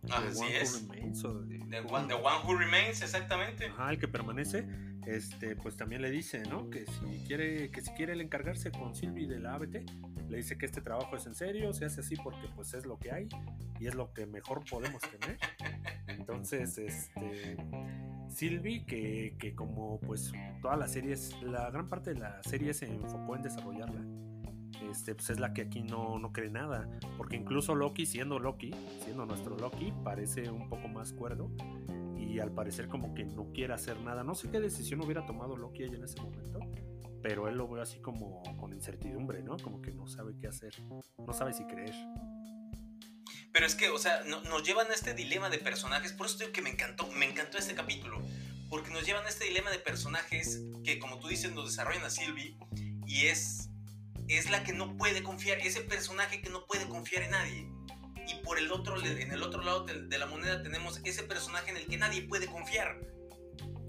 Así The One Who es. Remains, o The one, the one who remains, exactamente. Ajá, el que permanece, este, pues también le dice, ¿no? Que si quiere, que si quiere el encargarse con Silvi de la ABT, le dice que este trabajo es en serio, se hace así porque pues es lo que hay y es lo que mejor podemos tener. Entonces, este, Silvi, que, que como pues toda la serie, es- la gran parte de la serie se enfocó en desarrollarla. Este, pues es la que aquí no, no cree nada. Porque incluso Loki, siendo Loki, siendo nuestro Loki, parece un poco más cuerdo. Y al parecer como que no quiere hacer nada. No sé qué decisión hubiera tomado Loki ahí en ese momento, pero él lo ve así como con incertidumbre, ¿no? Como que no sabe qué hacer, no sabe si creer. Pero es que, o sea, nos llevan a este dilema de personajes, por eso digo que me encantó, me encantó este capítulo, porque nos llevan a este dilema de personajes que, como tú dices, nos desarrollan a Sylvie y es, es la que no puede confiar, ese personaje que no puede confiar en nadie. Y por el otro, en el otro lado de, la moneda tenemos ese personaje en el que nadie puede confiar.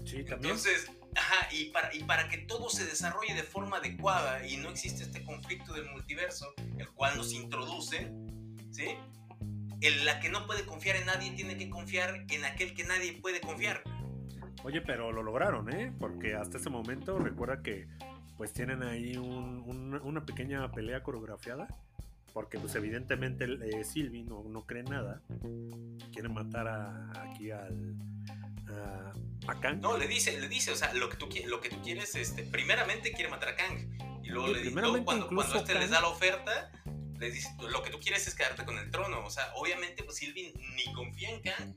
Sí, también. Entonces, ajá, y para, y para que todo se desarrolle de forma adecuada y no existe este conflicto del multiverso, el cual nos introduce, ¿sí? En la que no puede confiar en nadie tiene que confiar en aquel que nadie puede confiar. Oye, pero lo lograron, ¿eh? Porque hasta ese momento recuerda que pues tienen ahí una pequeña pelea coreografiada. Porque pues evidentemente eh, Sylvie no, no, cree nada. Quiere matar aquí al... A, Kang. No, le dice, le dice, o sea, lo que tú, lo que tú quieres, este, primeramente quiere matar a Kang. Y luego, le, luego cuando, cuando este les da la oferta, les dice, lo que tú quieres es quedarte con el trono. O sea, obviamente pues Sylvie ni confía en Kang,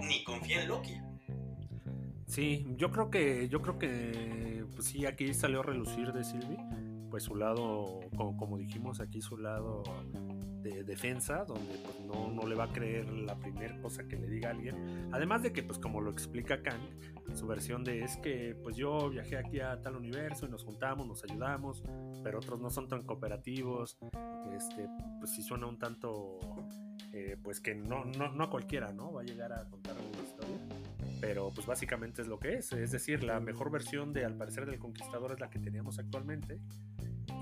ni confía en Loki. Sí, yo creo que, yo creo que, pues sí, aquí salió a relucir de Sylvie, pues su lado, como, dijimos aquí, su lado de defensa, donde pues, no, no, le va a creer la primera cosa que le diga alguien. Además de que, pues como lo explica Kang, su versión de es que, pues yo viajé aquí a tal universo y nos juntamos, nos ayudamos, pero otros no son tan cooperativos, este, pues sí suena un tanto, eh, pues que no, no, no a cualquiera, ¿no? Va a llegar a contar pero pues básicamente es lo que es, es decir, la mejor versión de al parecer del Conquistador es la que teníamos actualmente.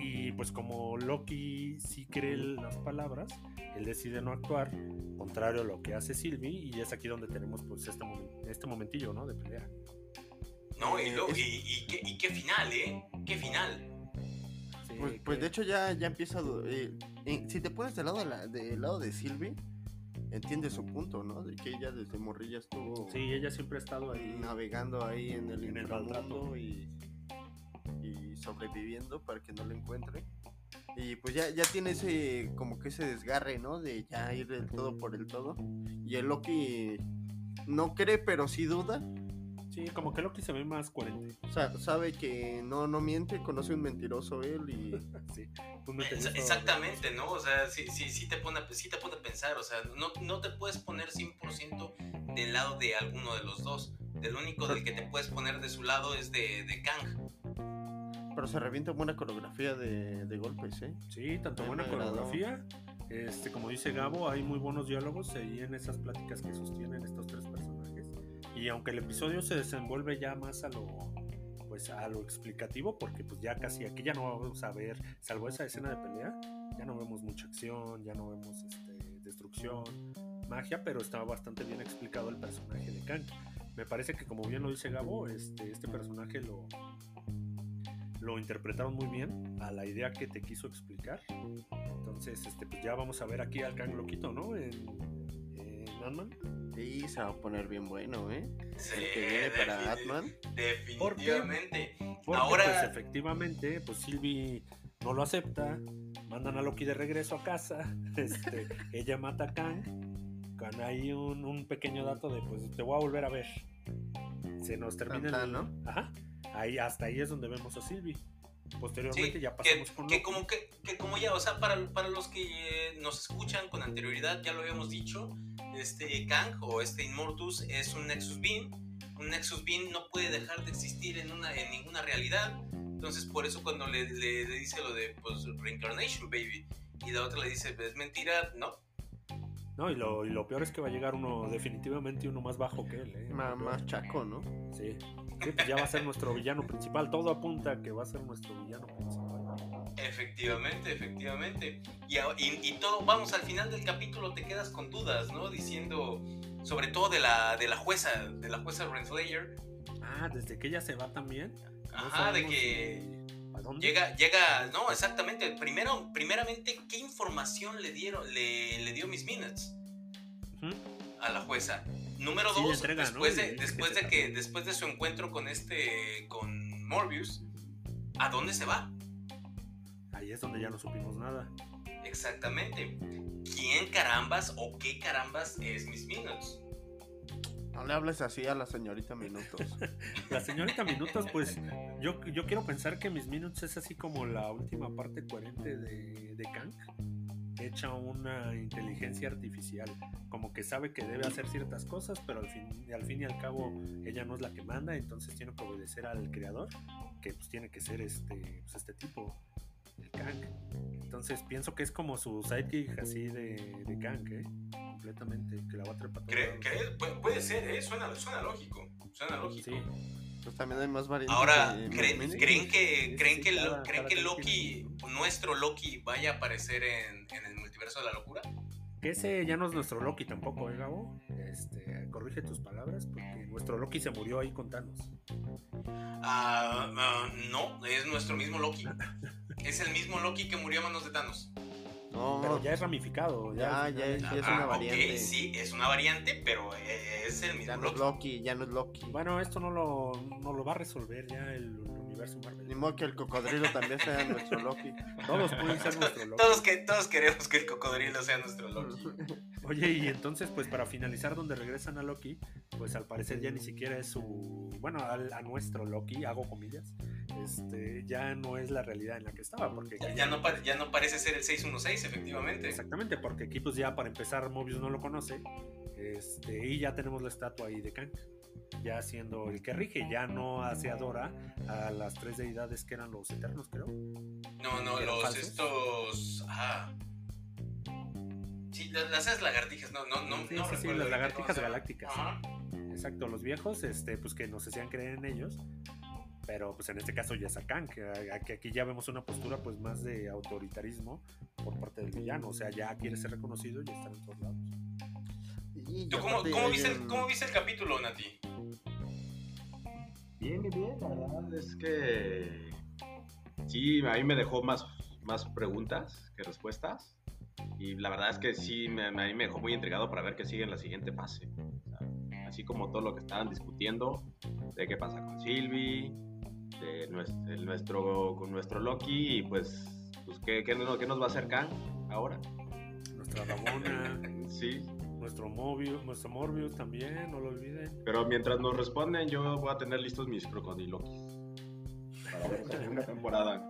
Y pues como Loki sí cree las palabras, él decide no actuar, contrario a lo que hace Sylvie, y es aquí donde tenemos pues este, este momentillo, ¿no? De pelea. No, y, y, y, qué, final, ¿eh? ¿Qué final? pues, pues de hecho ya, ya empieza... Eh, si te pones del lado de, del lado de Sylvie, entiende su punto, ¿no? De que ella desde morrilla estuvo. Sí, ella siempre ha estado ahí. Navegando ahí en el, en y, y sobreviviendo para que no lo encuentre. Y pues ya, ya tiene ese, como que ese desgarre, ¿no? De ya ir del todo por el todo. Y el Loki no cree, pero sí duda. Sí, como que Loki se ve más coherente. O sea, sabe que no, no miente, conoce un mentiroso él y... sí, Exactamente, ¿no? O sea, sí, sí, sí, te pone, sí te pone a pensar, o sea, no, no te puedes poner 100% del lado de alguno de los dos. El único del que te puedes poner de su lado es de, de Kang. Pero se revienta buena coreografía de, de golpes, ¿eh? Sí, tanto buena coreografía. Este, como dice Gabo, hay muy buenos diálogos ahí en esas pláticas que sostienen estos tres personajes y aunque el episodio se desenvuelve ya más a lo pues a lo explicativo porque pues ya casi aquí ya no vamos a ver salvo esa escena de pelea ya no vemos mucha acción ya no vemos este, destrucción magia pero estaba bastante bien explicado el personaje de Kang. Me parece que como bien lo dice Gabo este, este personaje lo lo interpretaron muy bien a la idea que te quiso explicar. Entonces este pues ya vamos a ver aquí al Kang loquito no en Ant-Man Sí, se va a poner bien bueno, ¿eh? Sí, el que viene para Atman. Definitivamente. Porque, Ahora... pues efectivamente, pues Sylvie no lo acepta, mandan a Loki de regreso a casa, este, ella mata a Kang, con ahí un, pequeño dato de pues te voy a volver a ver. Se nos termina el... ¿no? Ajá. Ahí, hasta ahí es donde vemos a Sylvie. Posteriormente ya pasamos con que como que, que, como ya, o sea, para, para los que nos escuchan con anterioridad, ya lo habíamos dicho, este Kang o este Immortus es un Nexus Beam. Un Nexus Beam no puede dejar de existir en, una, en ninguna realidad. Entonces, por eso cuando le, le, dice lo de pues, Reincarnation, baby, y la otra le dice, es mentira, no. No, y lo, y lo peor es que va a llegar uno, definitivamente uno más bajo que él. ¿eh? más chaco, ¿no? Sí. sí pues ya va a ser nuestro villano principal. Todo apunta a que va a ser nuestro villano principal. Efectivamente, efectivamente. Y, y, todo, vamos, al final del capítulo te quedas con dudas, ¿no? Diciendo, sobre todo de la, de la jueza, de la jueza Renslayer. Ah, desde que ella se va también. Ajá, de que... ¿A dónde? Llega, llega, no, exactamente. Primero, primeramente, ¿qué información le dieron, le, dio Miss Minutes a la jueza? Número dos, después, de, después de que, después de su encuentro con este, con Morbius, ¿a dónde se va? Ahí es donde ya no supimos nada. Exactamente. ¿Quién carambas o qué carambas es Miss Minutes? No le hables así a la señorita Minutos. La señorita Minutos, pues yo, yo quiero pensar que mis Minutes es así como la última parte coherente de, de Kang, hecha una inteligencia artificial, como que sabe que debe hacer ciertas cosas, pero al fin, al fin y al cabo ella no es la que manda, entonces tiene que obedecer al creador, que pues tiene que ser este, pues, este tipo, el Kang. Entonces pienso que es como su sidekick así de, de Kang, ¿eh? completamente, que la va a trepar. ¿Cree- cree- puede, puede ser, ¿eh? Suena, suena lógico. Suena lógico. Sí, Pues también hay más variantes. Ahora, de ¿creen. ¿creen que, creen que, cada- creen cada que Loki, nuestro Loki, vaya a aparecer en, en el multiverso de la locura? Que ese ya no es nuestro Loki tampoco, ¿eh, Gabo? Este, corrige tus palabras porque nuestro Loki se murió ahí con Thanos. Ah, ah, no, es nuestro mismo Loki. Es el mismo Loki que murió a manos de Thanos. No, Pero ya es ramificado. Ya, ya es- ya es Ah, una ok, variante. sí, es una variante, pero es el ya mismo no es Loki. Ya no es Loki. Bueno, esto no lo, no lo va a resolver ya el, universo Marvel. Ni modo que el cocodrilo también sea nuestro Loki. Todos pueden ser nuestro Loki. Todos, que, todos queremos que el cocodrilo sea nuestro Loki. Oye, y entonces, pues para finalizar, donde regresan a Loki, pues al parecer ya ni siquiera es su. Bueno, al- a, nuestro Loki, hago comillas, este, ya no es la realidad en la que estaba. Porque Ya, ya no, ya no parece ser el 616, efectivamente. Exactamente, porque aquí, pues ya para empezar, Mobius no lo conoce. Este, y ya tenemos la estatua ahí de Kang. Ya siendo el que rige, ya no hace adora a las tres deidades que eran los eternos, creo. No, no, ¿Eran los falsos? estos. Ah. Sí, las, las lagartijas, no, no, no. Sí, no sí, sí, las lagartijas galácticas. Ajá. Exacto, los viejos, este, pues que nos hacían creer en ellos. Pero pues en este caso ya es a Kang, que a- que aquí ya vemos una postura pues más de autoritarismo por parte del villano. O sea, ya quiere ser reconocido y estar en todos lados. Y ¿Tú cómo, cómo viste el, cómo viste el capítulo, Nati? Bien, bien, bien, la verdad es que sí, a mí me dejó más, más preguntas que respuestas. Y la verdad es que sí, me, a mí me dejó muy intrigado para ver qué sigue en la siguiente fase. O sea, así como todo lo que estaban discutiendo, de qué pasa con Sylvie, de nuestro, el nuestro, con nuestro Loki, y pues, pues ¿qué, qué, no- qué nos va a hacer Kang ahora? Nuestra Ramona, Sí, nuestro Mobius, nuestro Morbius también, no lo olviden. pero mientras nos responden, yo voy a tener listos mis crocodilokis. Para ver segunda temporada.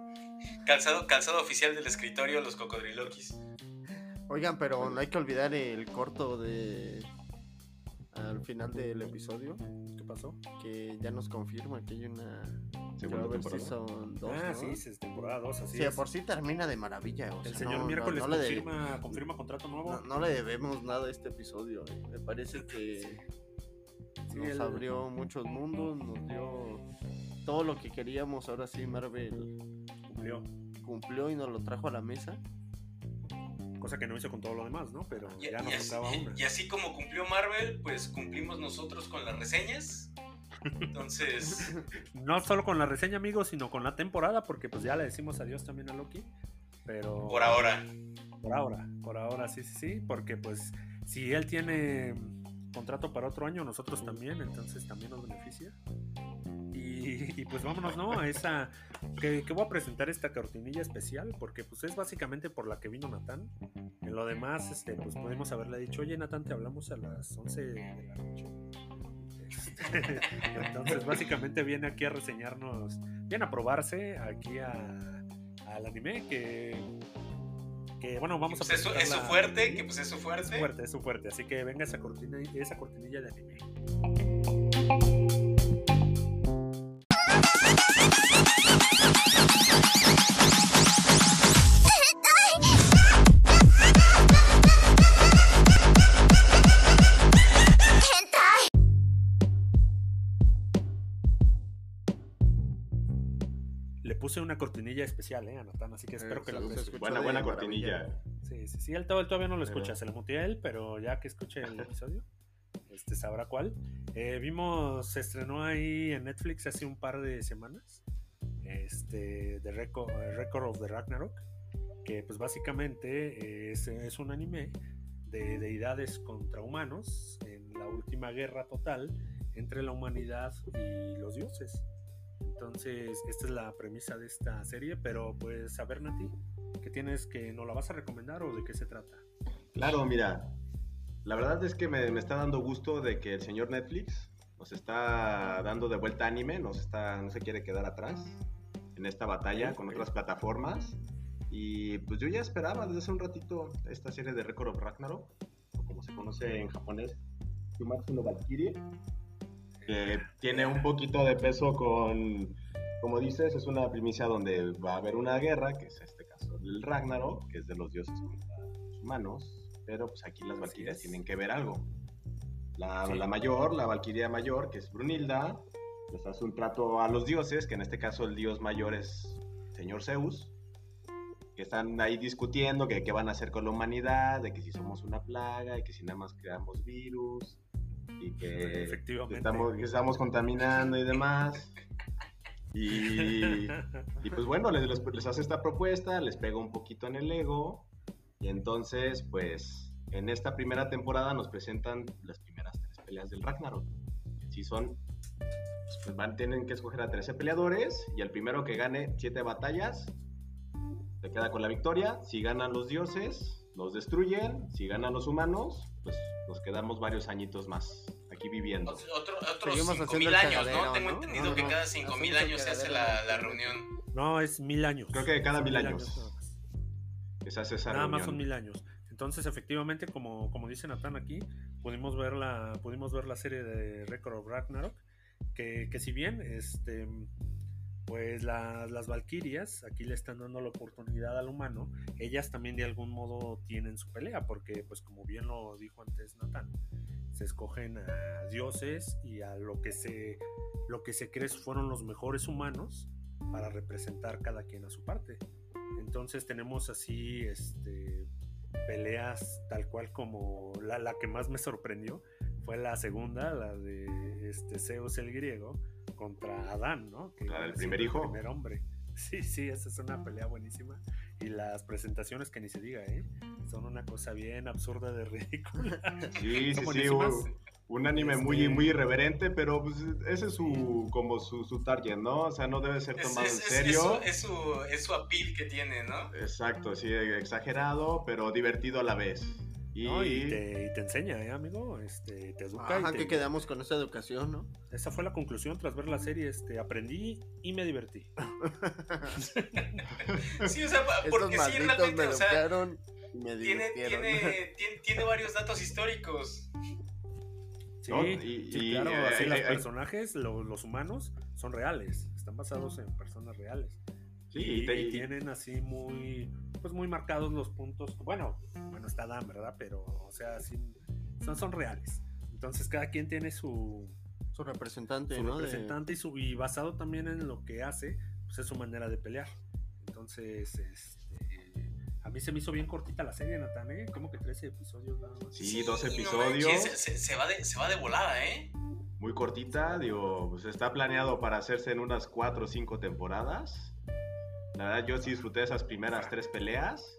Calzado, calzado oficial del escritorio, los cocodrilokis. Oigan, pero no hay que olvidar el corto de. Al final del episodio, ¿Qué pasó? que ya nos confirma que hay una. Segunda temporada. season 2. ah, ¿no? sí, es temporada 2, así Sí, es. por sí termina de maravilla. o El sea, señor no- miércoles no, no le de- confirma, confirma contrato nuevo. no- no le debemos nada a este episodio. eh. Me parece que Sí, nos el- abrió muchos mundos, nos dio todo lo que queríamos. Ahora sí, Marvel cumplió. cumplió y nos lo trajo a la mesa. Cosa que no hizo con todo lo demás, ¿no? Pero Y, ya y nos así, faltaba una. y así como cumplió Marvel, pues cumplimos nosotros con las reseñas. Entonces, No solo con la reseña, amigos, sino con la temporada, porque pues ya le decimos adiós también a Loki. Pero. por ahora. Por ahora, por ahora, sí, sí, sí. Porque pues si él tiene contrato para otro año, nosotros también, entonces también nos beneficia. Y, y, pues vámonos, ¿no? A esa. Que, que voy a presentar esta cortinilla especial, porque pues es básicamente por la que vino Natán. En lo demás, este, pues podemos haberle dicho, oye Natán, te hablamos a las 11 de la noche. Entonces, básicamente viene aquí a reseñarnos, viene a probarse aquí a- al anime que, que bueno, vamos a Pues es, su, es su fuerte, que pues es su es fuerte. fuerte, es su fuerte. Así que venga esa cortina, esa cortinilla de anime. Puse una cortinilla especial, eh, a Natán, así que espero Eh, que la escuchó Buena, buena maravilla. cortinilla. Sí, sí, sí, él, él todavía no lo Pero- escucha, se le mutea a él, pero ya que escuche el episodio, este sabrá cuál. Eh, vimos, se estrenó ahí en Netflix hace un par de semanas, este, The Record, Record of the Ragnarok, que pues básicamente es, es un anime de deidades contra humanos en la última guerra total entre la humanidad y los dioses. Entonces, esta es la premisa de esta serie, pero pues a ver, Nati, ¿qué tienes que no la vas a recomendar o de qué se trata? Claro, mira. La verdad es que me, me está dando gusto de que el señor Netflix nos está dando de vuelta anime, nos está, no se quiere quedar atrás en esta batalla con otras plataformas. Y pues yo ya esperaba desde hace un ratito esta serie de Record of Ragnarok, o como se conoce en japonés, Kimetsu no Valkyrie, que tiene un poquito de peso con, como dices, es una primicia donde va a haber una guerra, que es este caso del Ragnarok, que es de los dioses contra los humanos, pero pues aquí las valquirias tienen que ver algo. La, Sí. la mayor, la valquiria mayor, que es Brunilda, les hace un trato a los dioses, que en este caso el dios mayor es señor Zeus, que están ahí discutiendo que qué van a hacer con la humanidad, de que si somos una plaga, y que si nada más creamos virus, y que Efectivamente. estamos, que estamos contaminando y demás. Y, y pues bueno, les, les- les hace esta propuesta, les pega un poquito en el ego. Y entonces, pues, en esta primera temporada nos presentan las primeras tres peleas del Ragnarok. Si son, pues, pues, van, tienen que escoger a 13 peleadores y el primero que gane 7 batallas se queda con la victoria. Si ganan los dioses, los destruyen. Si ganan los humanos, pues nos quedamos varios añitos más aquí viviendo. Otro, otro- otros Seguimos 5.000 haciendo el años, ¿no? Tengo entendido No, que cada 5.000 hacemos el años se hace la, reunión. No, es mil años. Creo que cada mil años. nada más. Que se hace esa Nada más son mil años. Entonces, efectivamente, como, como dice Natán aquí, pudimos ver la, pudimos ver la serie de Record of Ragnarok, que, que si bien este, pues la- las Valquirias aquí le están dando la oportunidad al humano, ellas también de algún modo tienen su pelea, porque pues como bien lo dijo antes Natán, se escogen a dioses y a lo que se, lo que se cree fueron los mejores humanos para representar cada quien a su parte. Entonces tenemos así este, peleas tal cual como la, la que más me sorprendió fue la segunda, la de este Zeus el griego contra Adán, ¿no? Que La del primer hijo. El primer hombre. Sí, sí, esa es una pelea buenísima. Y las presentaciones que ni se diga, ¿eh? Son una cosa bien absurda de ridícula. Sí, sí, sí. Un, un anime Este- muy, muy irreverente, pero pues, ese es su, como su, su target, ¿no? O sea, no debe ser tomado es- en serio. es su, es, su, es su appeal que tiene, ¿no? Exacto, sí, exagerado, pero divertido a la vez. Y, ¿no? Y, te, y te enseña, ¿eh, amigo? Este, te educa. y Ajá, te- que quedamos con esa educación, ¿no? Esa fue la conclusión tras ver la serie. Este, aprendí y me divertí. Sí, o sea, porque sí, realmente, me o sea, educaron y me tiene, tiene, tiene, tiene varios datos históricos. Sí, ¿No? Y- sí, y, claro. eh, así hay- los hay- personajes, lo- los humanos, son reales. Están basados en personas reales. sí, y, y te- y y- tienen así muy pues muy marcados los puntos bueno bueno está Dan verdad pero o sea sí, son, son reales entonces cada quien tiene su, Su representante, su ¿no? De- representante y, su, y basado también en lo que hace pues es su manera de pelear entonces este, a mí se me hizo bien cortita la serie Natán ¿eh? como que 13 episodios nada más Sí, dos no episodios. manches, se, se va de, se va de volada, ¿eh? muy cortita, digo, pues está planeado para hacerse en unas cuatro o cinco temporadas. La verdad, yo sí disfruté esas primeras tres peleas.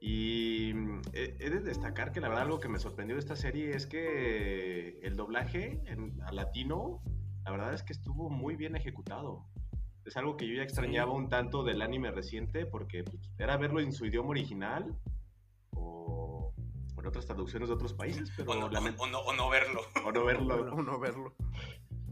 Y mm, he, de destacar que la verdad algo que me sorprendió de esta serie es que el doblaje en, a latino, la verdad es que estuvo muy bien ejecutado. Es algo que yo ya extrañaba un tanto del anime reciente porque pues, era verlo en su idioma original o, o en otras traducciones de otros países, pero O no, o no, o no verlo. o no verlo. o no verlo.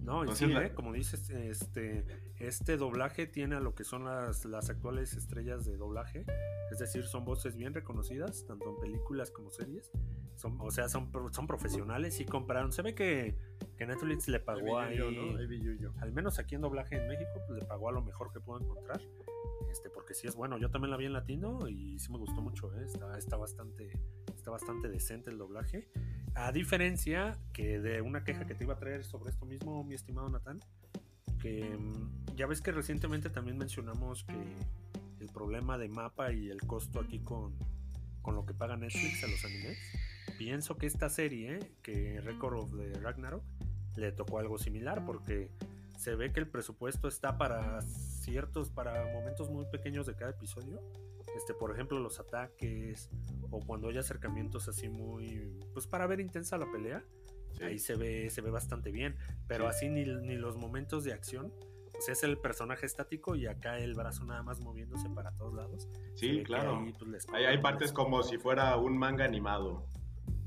No, y Entonces, sí, la- ¿eh? como dices, este, este doblaje tiene a lo que son las, las actuales estrellas de doblaje, es decir, son voces bien reconocidas, tanto en películas como series, son, o sea, son, son profesionales y compraron, se ve que, que Netflix le pagó ahí, al menos aquí en doblaje en México, pues le pagó a lo mejor que puedo encontrar, este, porque sí es bueno, yo también la vi en latino y sí me gustó mucho, ¿eh? está, está, bastante, está bastante decente el doblaje. A diferencia que de una queja que te iba a traer sobre esto mismo, mi estimado Natán, que mm, ya ves que recientemente también mencionamos que el problema de mapa y el costo aquí con, con lo que paga Netflix a los animes, pienso que esta serie, que Record of the Ragnarok, le tocó algo similar porque se ve que el presupuesto está para ciertos, para momentos muy pequeños de cada episodio. Este, por ejemplo, los ataques o cuando hay acercamientos así muy, pues para ver intensa la pelea, Sí. ahí se ve, se ve bastante bien, pero Sí. así ni, ni los momentos de acción, o sea, es el personaje estático y acá el brazo nada más moviéndose para todos lados. Sí, claro. ahí, pues, les Hay, partes como si fuera un manga animado.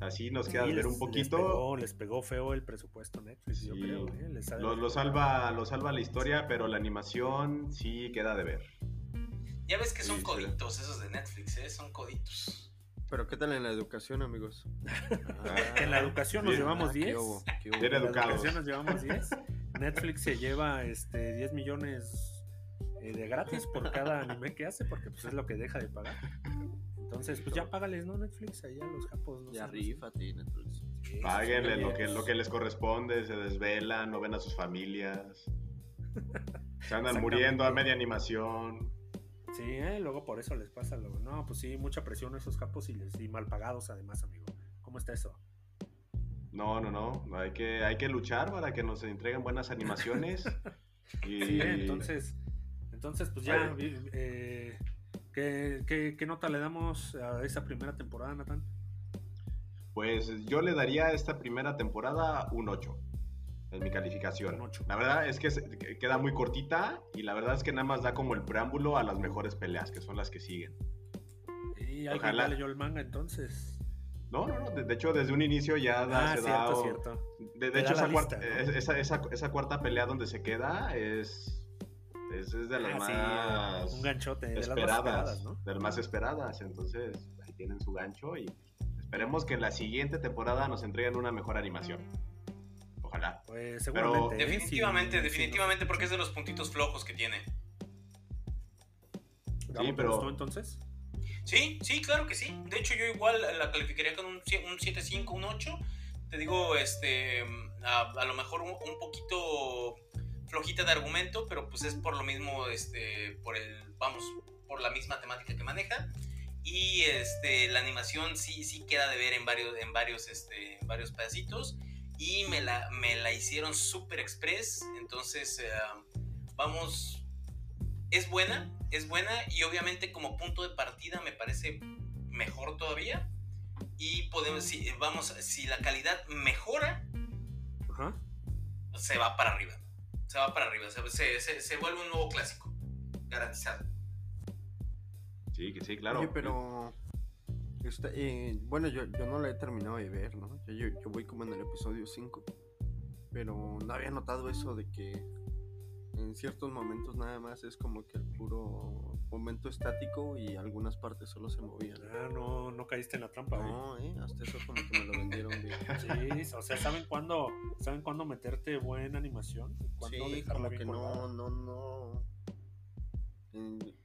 Así nos queda Sí, ver les- un Les poquito. pegó, les pegó feo el presupuesto Netflix, yo creo. ¿eh? Les Lo, lo salva, lo salva la historia, pero la animación sí queda de ver. Ya ves que son Sí, sí. coditos esos de Netflix, ¿eh? Son coditos. Pero ¿qué tal en la educación, amigos? En la educación nos llevamos Ah, qué 10. hubo, qué hubo. Bien En la educación nos llevamos 10. Netflix se lleva este 10 millones eh, de gratis por cada anime que hace, porque pues es lo que deja de pagar. Entonces, pues ya págales, ¿no? Netflix ahí a los capos. ¿no? Ya Sí, rífate, Netflix. sí, Páguenle lo que, lo que les corresponde, se desvelan, no ven a sus familias. Se andan muriendo a media animación. Sí, ¿eh? luego por eso les pasa lo. No, pues sí, mucha presión a esos capos y, les, y mal pagados además, amigo. ¿Cómo está eso? No, no, no. Hay que, hay que luchar para que nos entreguen buenas animaciones. Y Sí, ¿eh? entonces, entonces pues ya, eh, ¿qué, qué, qué nota le damos a esa primera temporada, Natán? Pues yo le daría a esta primera temporada un 8 en mi calificación. Un ocho. La verdad es que queda muy cortita y la verdad es que nada más da como el preámbulo a las mejores peleas, que son las que siguen. Y alguien Ojalá. leyó el manga entonces. No, no, no. De, de hecho, desde un inicio ya da, Ah, se cierto, da- cierto. De, hecho, da esa, la cuarta, lista, ¿no? es- esa, esa, esa cuarta pelea donde se queda es, es, es de las Ah, sí, más un ganchote, de las más esperadas, esperadas, ¿no? de las más esperadas. Entonces, ahí tienen su gancho y esperemos que en la siguiente temporada nos entreguen una mejor animación. Ojalá. Pues seguramente. ¿eh? Definitivamente, definitivamente, porque es de los puntitos flojos que tiene. ¿te pero- gustó entonces? Sí, sí, claro que sí. De hecho, yo igual la calificaría con un, un 7.5, un 8. Te digo, este, a, a lo mejor un, un poquito flojita de argumento, pero pues es por lo mismo, este, por el, vamos, por la misma temática que maneja. Y este, la animación sí, sí queda de ver en varios, en varios, este, en varios pedacitos. Y me la, me la hicieron super express. Entonces, eh, vamos, es buena, es buena y obviamente como punto de partida me parece mejor todavía. Y podemos, si, vamos, si la calidad mejora, se va para arriba. Se va para arriba, se, se- se- se vuelve un nuevo clásico, garantizado. Sí, que sí, claro. Oye, pero. eh, bueno, yo, yo no la he terminado de ver, ¿no? Yo, yo, yo voy como en el episodio 5. Pero no había notado eso de que en ciertos momentos nada más es como que el puro momento estático y algunas partes solo se movían. Ah, no, no caíste en la trampa. No, ¿eh? Hasta eso como que me lo vendieron bien. Sí, o sea, ¿saben cuándo, ¿saben cuándo meterte buena animación? ¿Y cuándo Sí, como que no, no, no.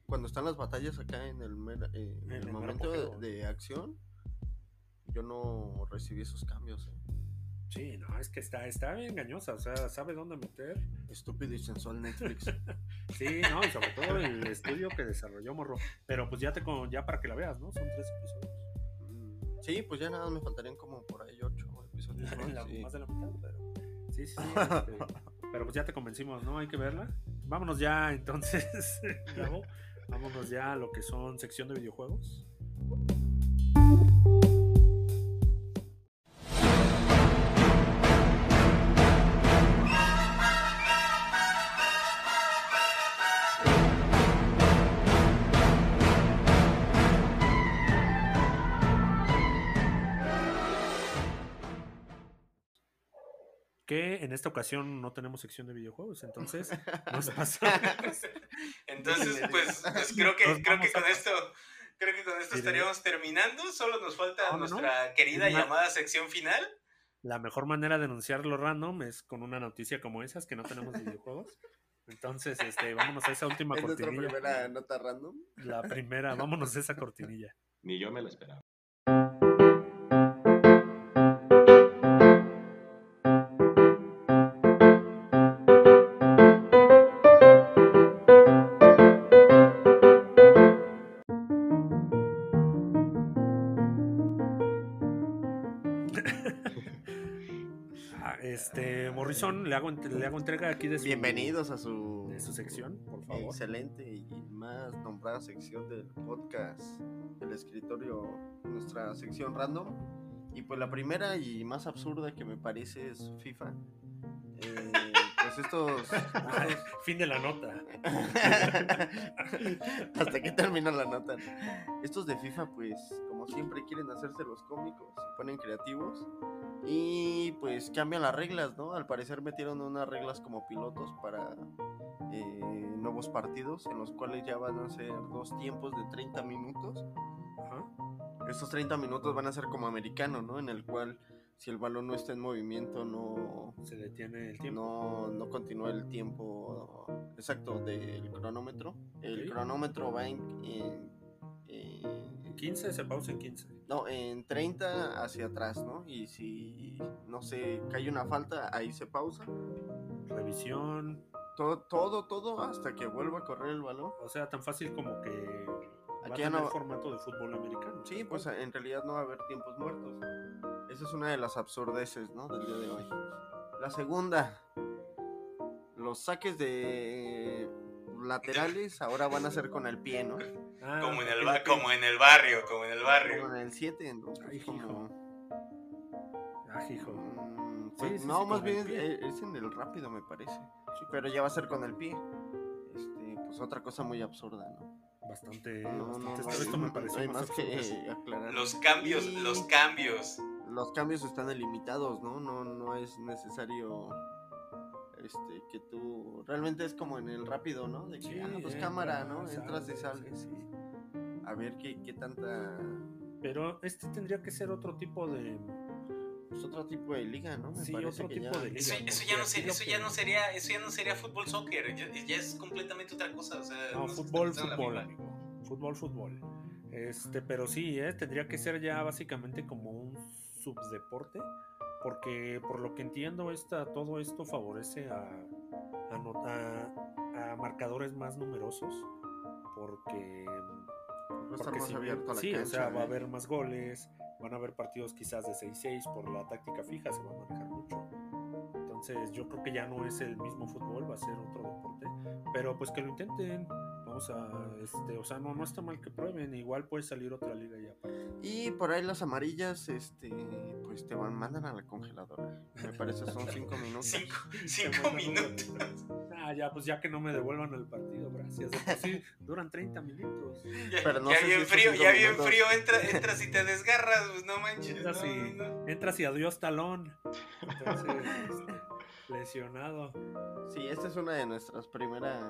Cuando están las batallas acá en el, mera- eh, en En el el mero momento de acción, yo no recibí esos cambios. eh. Sí, no, es que está, está bien engañosa, o sea, sabe dónde meter. Estúpido y sensual Netflix. Sí, no, y sobre todo el estudio que desarrolló Morro. Pero pues ya te con, ya para que la veas, ¿no? Son tres episodios. Mm, sí, pues ya nada me faltarían como por ahí ocho episodios más. La- sí. Más de la mitad, pero. Sí, sí, sí. este, pero pues ya te convencimos, ¿no? Hay que verla. Vámonos ya entonces. Vámonos ya a lo que son sección de videojuegos. Que en esta ocasión no tenemos sección de videojuegos, entonces nos pasamos. Entonces, pues, pues creo que, creo que con esto, creo que con esto estaríamos terminando. Solo nos falta No, no, no. nuestra querida Una- llamada sección final. La mejor manera de anunciar lo random es con una noticia como esas, que no tenemos videojuegos. Entonces, este, vámonos a esa última Es nuestra cortinilla. primera nota random. La primera, vámonos a esa cortinilla. Ni yo me lo esperaba. Le hago, entrega aquí de su, Bienvenidos a su, de su sección, por favor. excelente y más nombrada sección del podcast, el escritorio, nuestra sección random. Y pues la primera y más absurda que me parece es FIFA. Eh, pues estos, estos- fin de la nota. Hasta que termina la nota. Estos de FIFA, pues, como Siempre quieren hacerse los cómicos, se ponen creativos y pues cambian las reglas, ¿no? Al parecer metieron unas reglas como pilotos para eh, nuevos partidos en los cuales ya van a ser dos tiempos de 30 minutos. Ajá. Estos 30 minutos van a ser como americano, ¿no? En el cual si el balón no está en movimiento no, Se detiene el tiempo. no, no continúa el tiempo exacto del cronómetro. El cronómetro va en, en- en- En 15 se pausa en 15. no, en 30 hacia atrás, ¿no? Y si, no sé, cae una falta, ahí se pausa. Revisión. Todo, todo, todo hasta que vuelva a correr el balón. O sea, tan fácil como que va Aquí a ya tener no- formato de fútbol americano. Sí, pues en realidad no va a haber tiempos muertos. Esa es una de las absurdeces, ¿no? Del día de hoy. La segunda, los saques de laterales ahora van a ser con el pie, ¿no? Ah, Como en, el, ba- como en el barrio, como en el barrio. Como en el 7, ¿no? Ay, Es como- Ah, hijo. Mm, Sí, pues sí, no, sí, más bien pie. es, es en el rápido, me parece. Sí, pero ya va a ser con el pie. Este, pues otra cosa muy absurda, ¿no? Bastante. No, no, bastante no, esto, esto no, me hay más más que eh, aclarar. Los cambios, Y- los cambios. los cambios están delimitados, ¿no? No, no es necesario este que tú realmente es como en el rápido, ¿no? De que Sí, ah, pues eh, cámara, ¿no? Entras y sales, sí. A ver qué, qué tanta Pero este tendría que ser otro tipo de. pues otro tipo de liga, ¿no? Me Sí, parece otro que tipo ya- de liga. Eso, eso ya no aquí se- lo eso que- ya no sería, eso ya no sería fútbol soccer, ya, ya es completamente otra cosa. O sea, No, se fútbol, fútbol, amigo. Fútbol, fútbol. Este, pero sí, ¿eh? tendría que ser ya básicamente como un subdeporte, porque por lo que entiendo, esta, todo esto favorece a, a, no- a- a marcadores más numerosos, porque, va a estar porque más si abierto a la sí, o sea, va a ¿eh? haber más goles, van a haber partidos quizás de 6-6 por la táctica fija, se va a manejar mucho. Entonces yo creo que ya no es el mismo fútbol, va a ser otro deporte, pero pues que lo intenten. Vamos a, este, o sea, no, no está mal que prueben, igual puede salir otra liga ya. Y por ahí las amarillas, este, pues te van, mandan a la congeladora. Me parece son cinco minutos. Cinco, cinco minutos. Ah, ya, pues ya que no me devuelvan el partido, gracias. Sí, duran 30 minutos. Ya, Pero no ya sé si bien frío, ya bien minutos- frío, entra, entras y te desgarras, pues no manches. Entras no, y- no. Entras y adiós talón. Entonces, lesionado. Sí, esta es una de nuestras primeras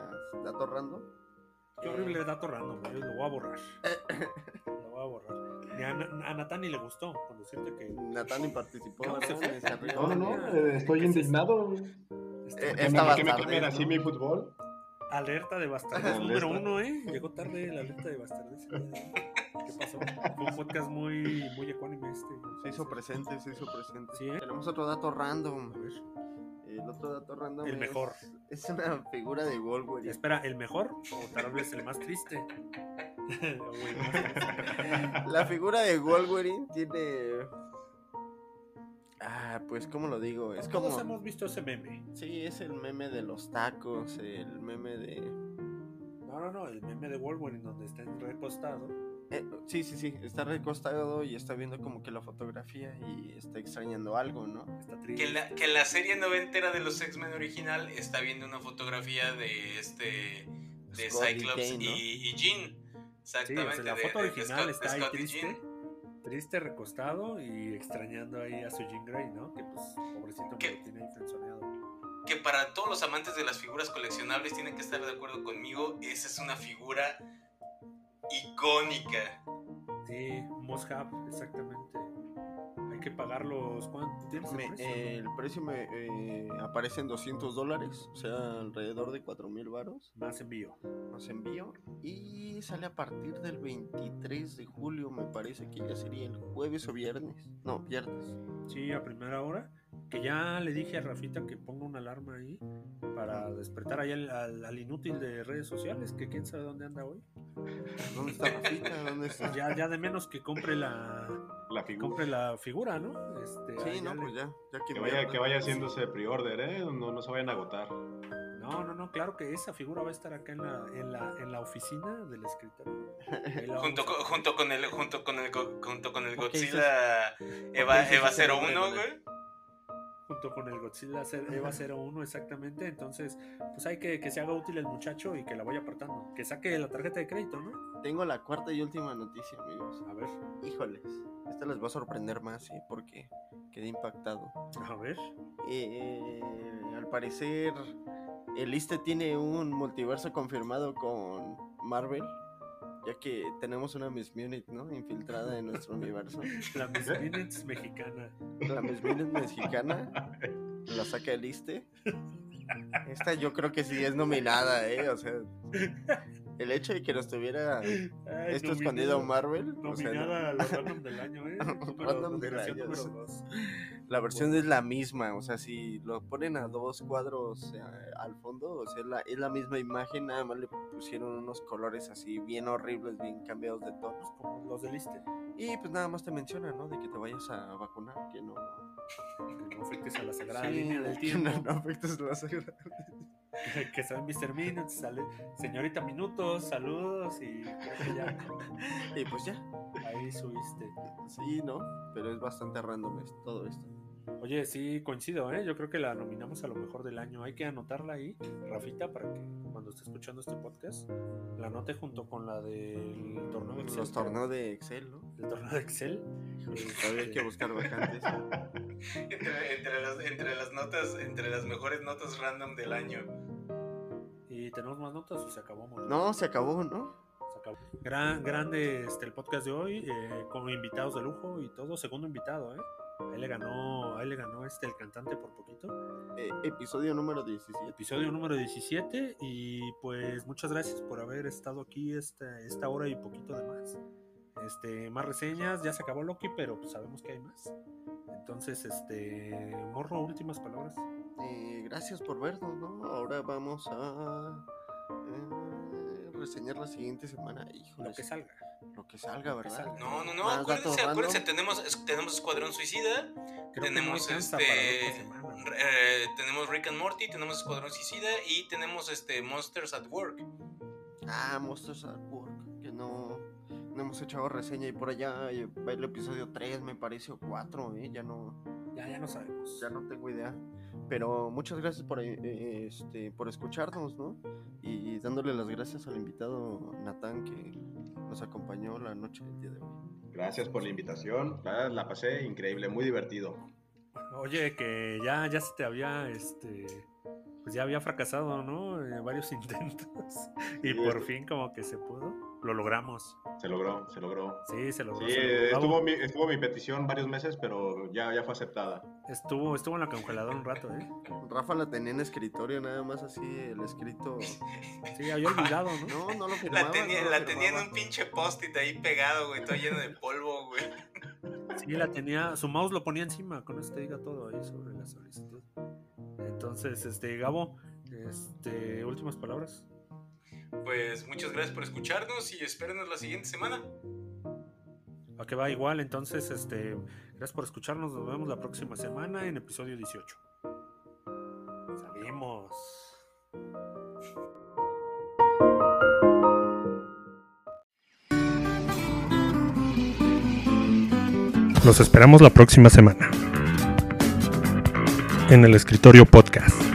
datos random. Qué Eh, horrible dato random, eh, lo voy a borrar. Lo voy a borrar. Ni a, a Natán ni le gustó, con decirte que Natani participó. ¿Cómo se ¿no? fue? No, eh, estoy ¿qué es indignado. este, Eh, ¿Que Esta me, que me bastarde, cambian así ¿no? mi fútbol? Alerta de bastardez Alerta. número uno, ¿eh? Llegó tarde la alerta de bastardez. ¿Qué pasó? Fue un podcast muy, muy ecuánime este. Se hizo presente, se hizo presente. Sí, ¿eh? Tenemos otro dato random. A ver. El otro dato random El es- mejor. Es una figura de Wolverine. Espera, ¿el mejor? O tal vez el más triste. La figura de Wolverine tiene. Ah, pues, ¿cómo lo digo? Es como. Todos hemos visto ese meme. Sí, es el meme de los tacos, el meme de. No, no, no, el meme de Wolverine donde está recostado. Eh, sí, sí, sí, está recostado y está viendo como que la fotografía y está extrañando algo, ¿no? Está Que triste. en, la, que la serie noventera de los X-Men original está viendo una fotografía de este de Scott y Cyclops Kane, ¿no? y, y Jean. Sí, o Exactamente. sea, la de- foto de- de original Scott- está ahí Scott y Jean. triste. Triste, recostado y extrañando ahí a su Jean Grey, ¿no? Que pues, pobrecito, lo tiene ahí frenzoneado. que para todos los amantes de las figuras coleccionables tienen que estar de acuerdo conmigo, esa es una figura icónica. Sí, Must Have, exactamente. Hay que pagar los. ¿Cuánto tienes el Me- precio? eh, el precio me eh, aparece en 200 dólares, o sea, alrededor de 4 mil varos. Más envío. Nos envío y sale a partir del 23 de julio, me parece que ya sería el jueves o viernes. No, viernes. Sí, a primera hora. Que ya le dije a Rafita que ponga una alarma ahí para despertar ahí al, al- al inútil de redes sociales, que quién sabe dónde anda hoy. ¿Dónde está Rafita? ¿Dónde está? Ya, ya de menos que compre la figura. compre la figura, ¿no? Este, Sí, no, le- pues ya, ya que, vaya, que vaya haciéndose pre-order, ¿eh? No, no se vayan a agotar. No, no, no, claro que esa figura va a estar acá en la, en la, en la oficina del escritorio. Junto con, junto con el junto con el junto con el ¿Por qué Godzilla Eva, Eva ese nombre, 01, güey? Junto con el Godzilla Eva 01 exactamente. Entonces, pues hay que que se haga útil el muchacho y que la vaya apartando. Que saque la tarjeta de crédito, ¿no? Tengo la cuarta y última noticia, amigos. A ver, Híjoles, esta les va a sorprender más, ¿eh? Porque quedé impactado. a ver. Eh, al parecer, el ISTE tiene un multiverso confirmado con Marvel, ya que tenemos una Miss Munich, ¿no? Infiltrada en nuestro universo. La Miss Minutes mexicana. La Miss Munich mexicana la saca el ISTE. Esta yo creo que sí es nominada, ¿eh? O sea, el hecho de que nos tuviera Ay, esto nominada- escondido Marvel, o sea, Nominada a los random del año, ¿eh? Random del año, la versión es la misma, o sea, si lo ponen a dos cuadros eh, al fondo, o sea, la- es la misma imagen, nada más le pusieron unos colores así bien horribles, bien cambiados de tonos. Como los del ISSSTE. Y pues nada más te menciona, ¿no? De que te vayas a vacunar, que no... Que no afectes a la sagrada Sí, línea del que tiempo. no, no afectes la sagrada. que saben Mr. Minutes, sale señorita Minutos, saludos y creo que ya Y pues ya, ahí subiste. sí, ¿no? Pero es bastante random es- todo esto. Oye, sí, coincido, ¿eh? Yo creo que la nominamos a lo mejor del año. Hay que anotarla ahí, Rafita, para que cuando esté escuchando este podcast, la anote junto con la del torneo de Excel. Los torneos de Excel, ¿no? El torneo de Excel. Todavía hay que buscar vacantes. Entre, entre las, entre las notas, entre las mejores notas random del año. ¿Y tenemos más notas o se acabó? amor? No, se acabó, ¿no? Se acabó. Gran, grande este, el podcast de hoy, eh, con invitados de lujo y todo. Segundo invitado, ¿eh? Ahí le ganó, ahí le ganó este el cantante por poquito. Eh, episodio número 17. Episodio número 17 y pues muchas gracias por haber estado aquí esta, esta hora y poquito de más. Este, más reseñas, ya se acabó Loki, pero pues sabemos que hay más. Entonces, este, Morro, últimas palabras. Eh, gracias por vernos, ¿no? Ahora vamos a eh, reseñar la siguiente semana. Híjole, Lo que salga. Que salga, ¿verdad? salga. No, no, no, Más acuérdense, acuérdense, tenemos, es- tenemos Escuadrón Suicida, Creo que no tenemos este eh, tenemos Rick and Morty, tenemos Escuadrón Suicida y tenemos este Monsters at Work. Ah, Monsters at Work, que no, no hemos echado reseña y por allá eh, va el episodio 3, me parece, o 4, ¿eh? Ya no, Ya, ya no sabemos. ya no tengo idea. Pero muchas gracias por, eh, este, por escucharnos, ¿no? Y dándole las gracias al invitado Natán que nos acompañó la noche del día de hoy. Gracias por la invitación. La, la pasé increíble, muy divertido. Oye, que ya, ya se te había, este, pues ya había fracasado, ¿no? Eh, varios intentos. Y Sí, por esto- fin como que se pudo. Lo logramos. Se logró, se logró. Sí, se logró. Sí, se logró. estuvo mi, estuvo mi petición varios meses, pero ya, ya fue aceptada. estuvo, estuvo en la congeladora un rato, ¿eh? Rafa la tenía en escritorio, nada más así el escrito. Sí, había olvidado, ¿no? No, no lo firmaba. La tenía, no lo la tenía en un pinche post-it ahí pegado, güey, todo lleno de polvo, güey. Sí, la tenía, su mouse lo ponía encima, con eso te diga todo ahí sobre la solicitud. Entonces, este, Gabo, este, últimas palabras. Pues muchas gracias por escucharnos y espérenos la siguiente semana. A que va igual, entonces, este, gracias por escucharnos, nos vemos la próxima semana en episodio 18. Salimos. Los esperamos la próxima semana en el escritorio podcast.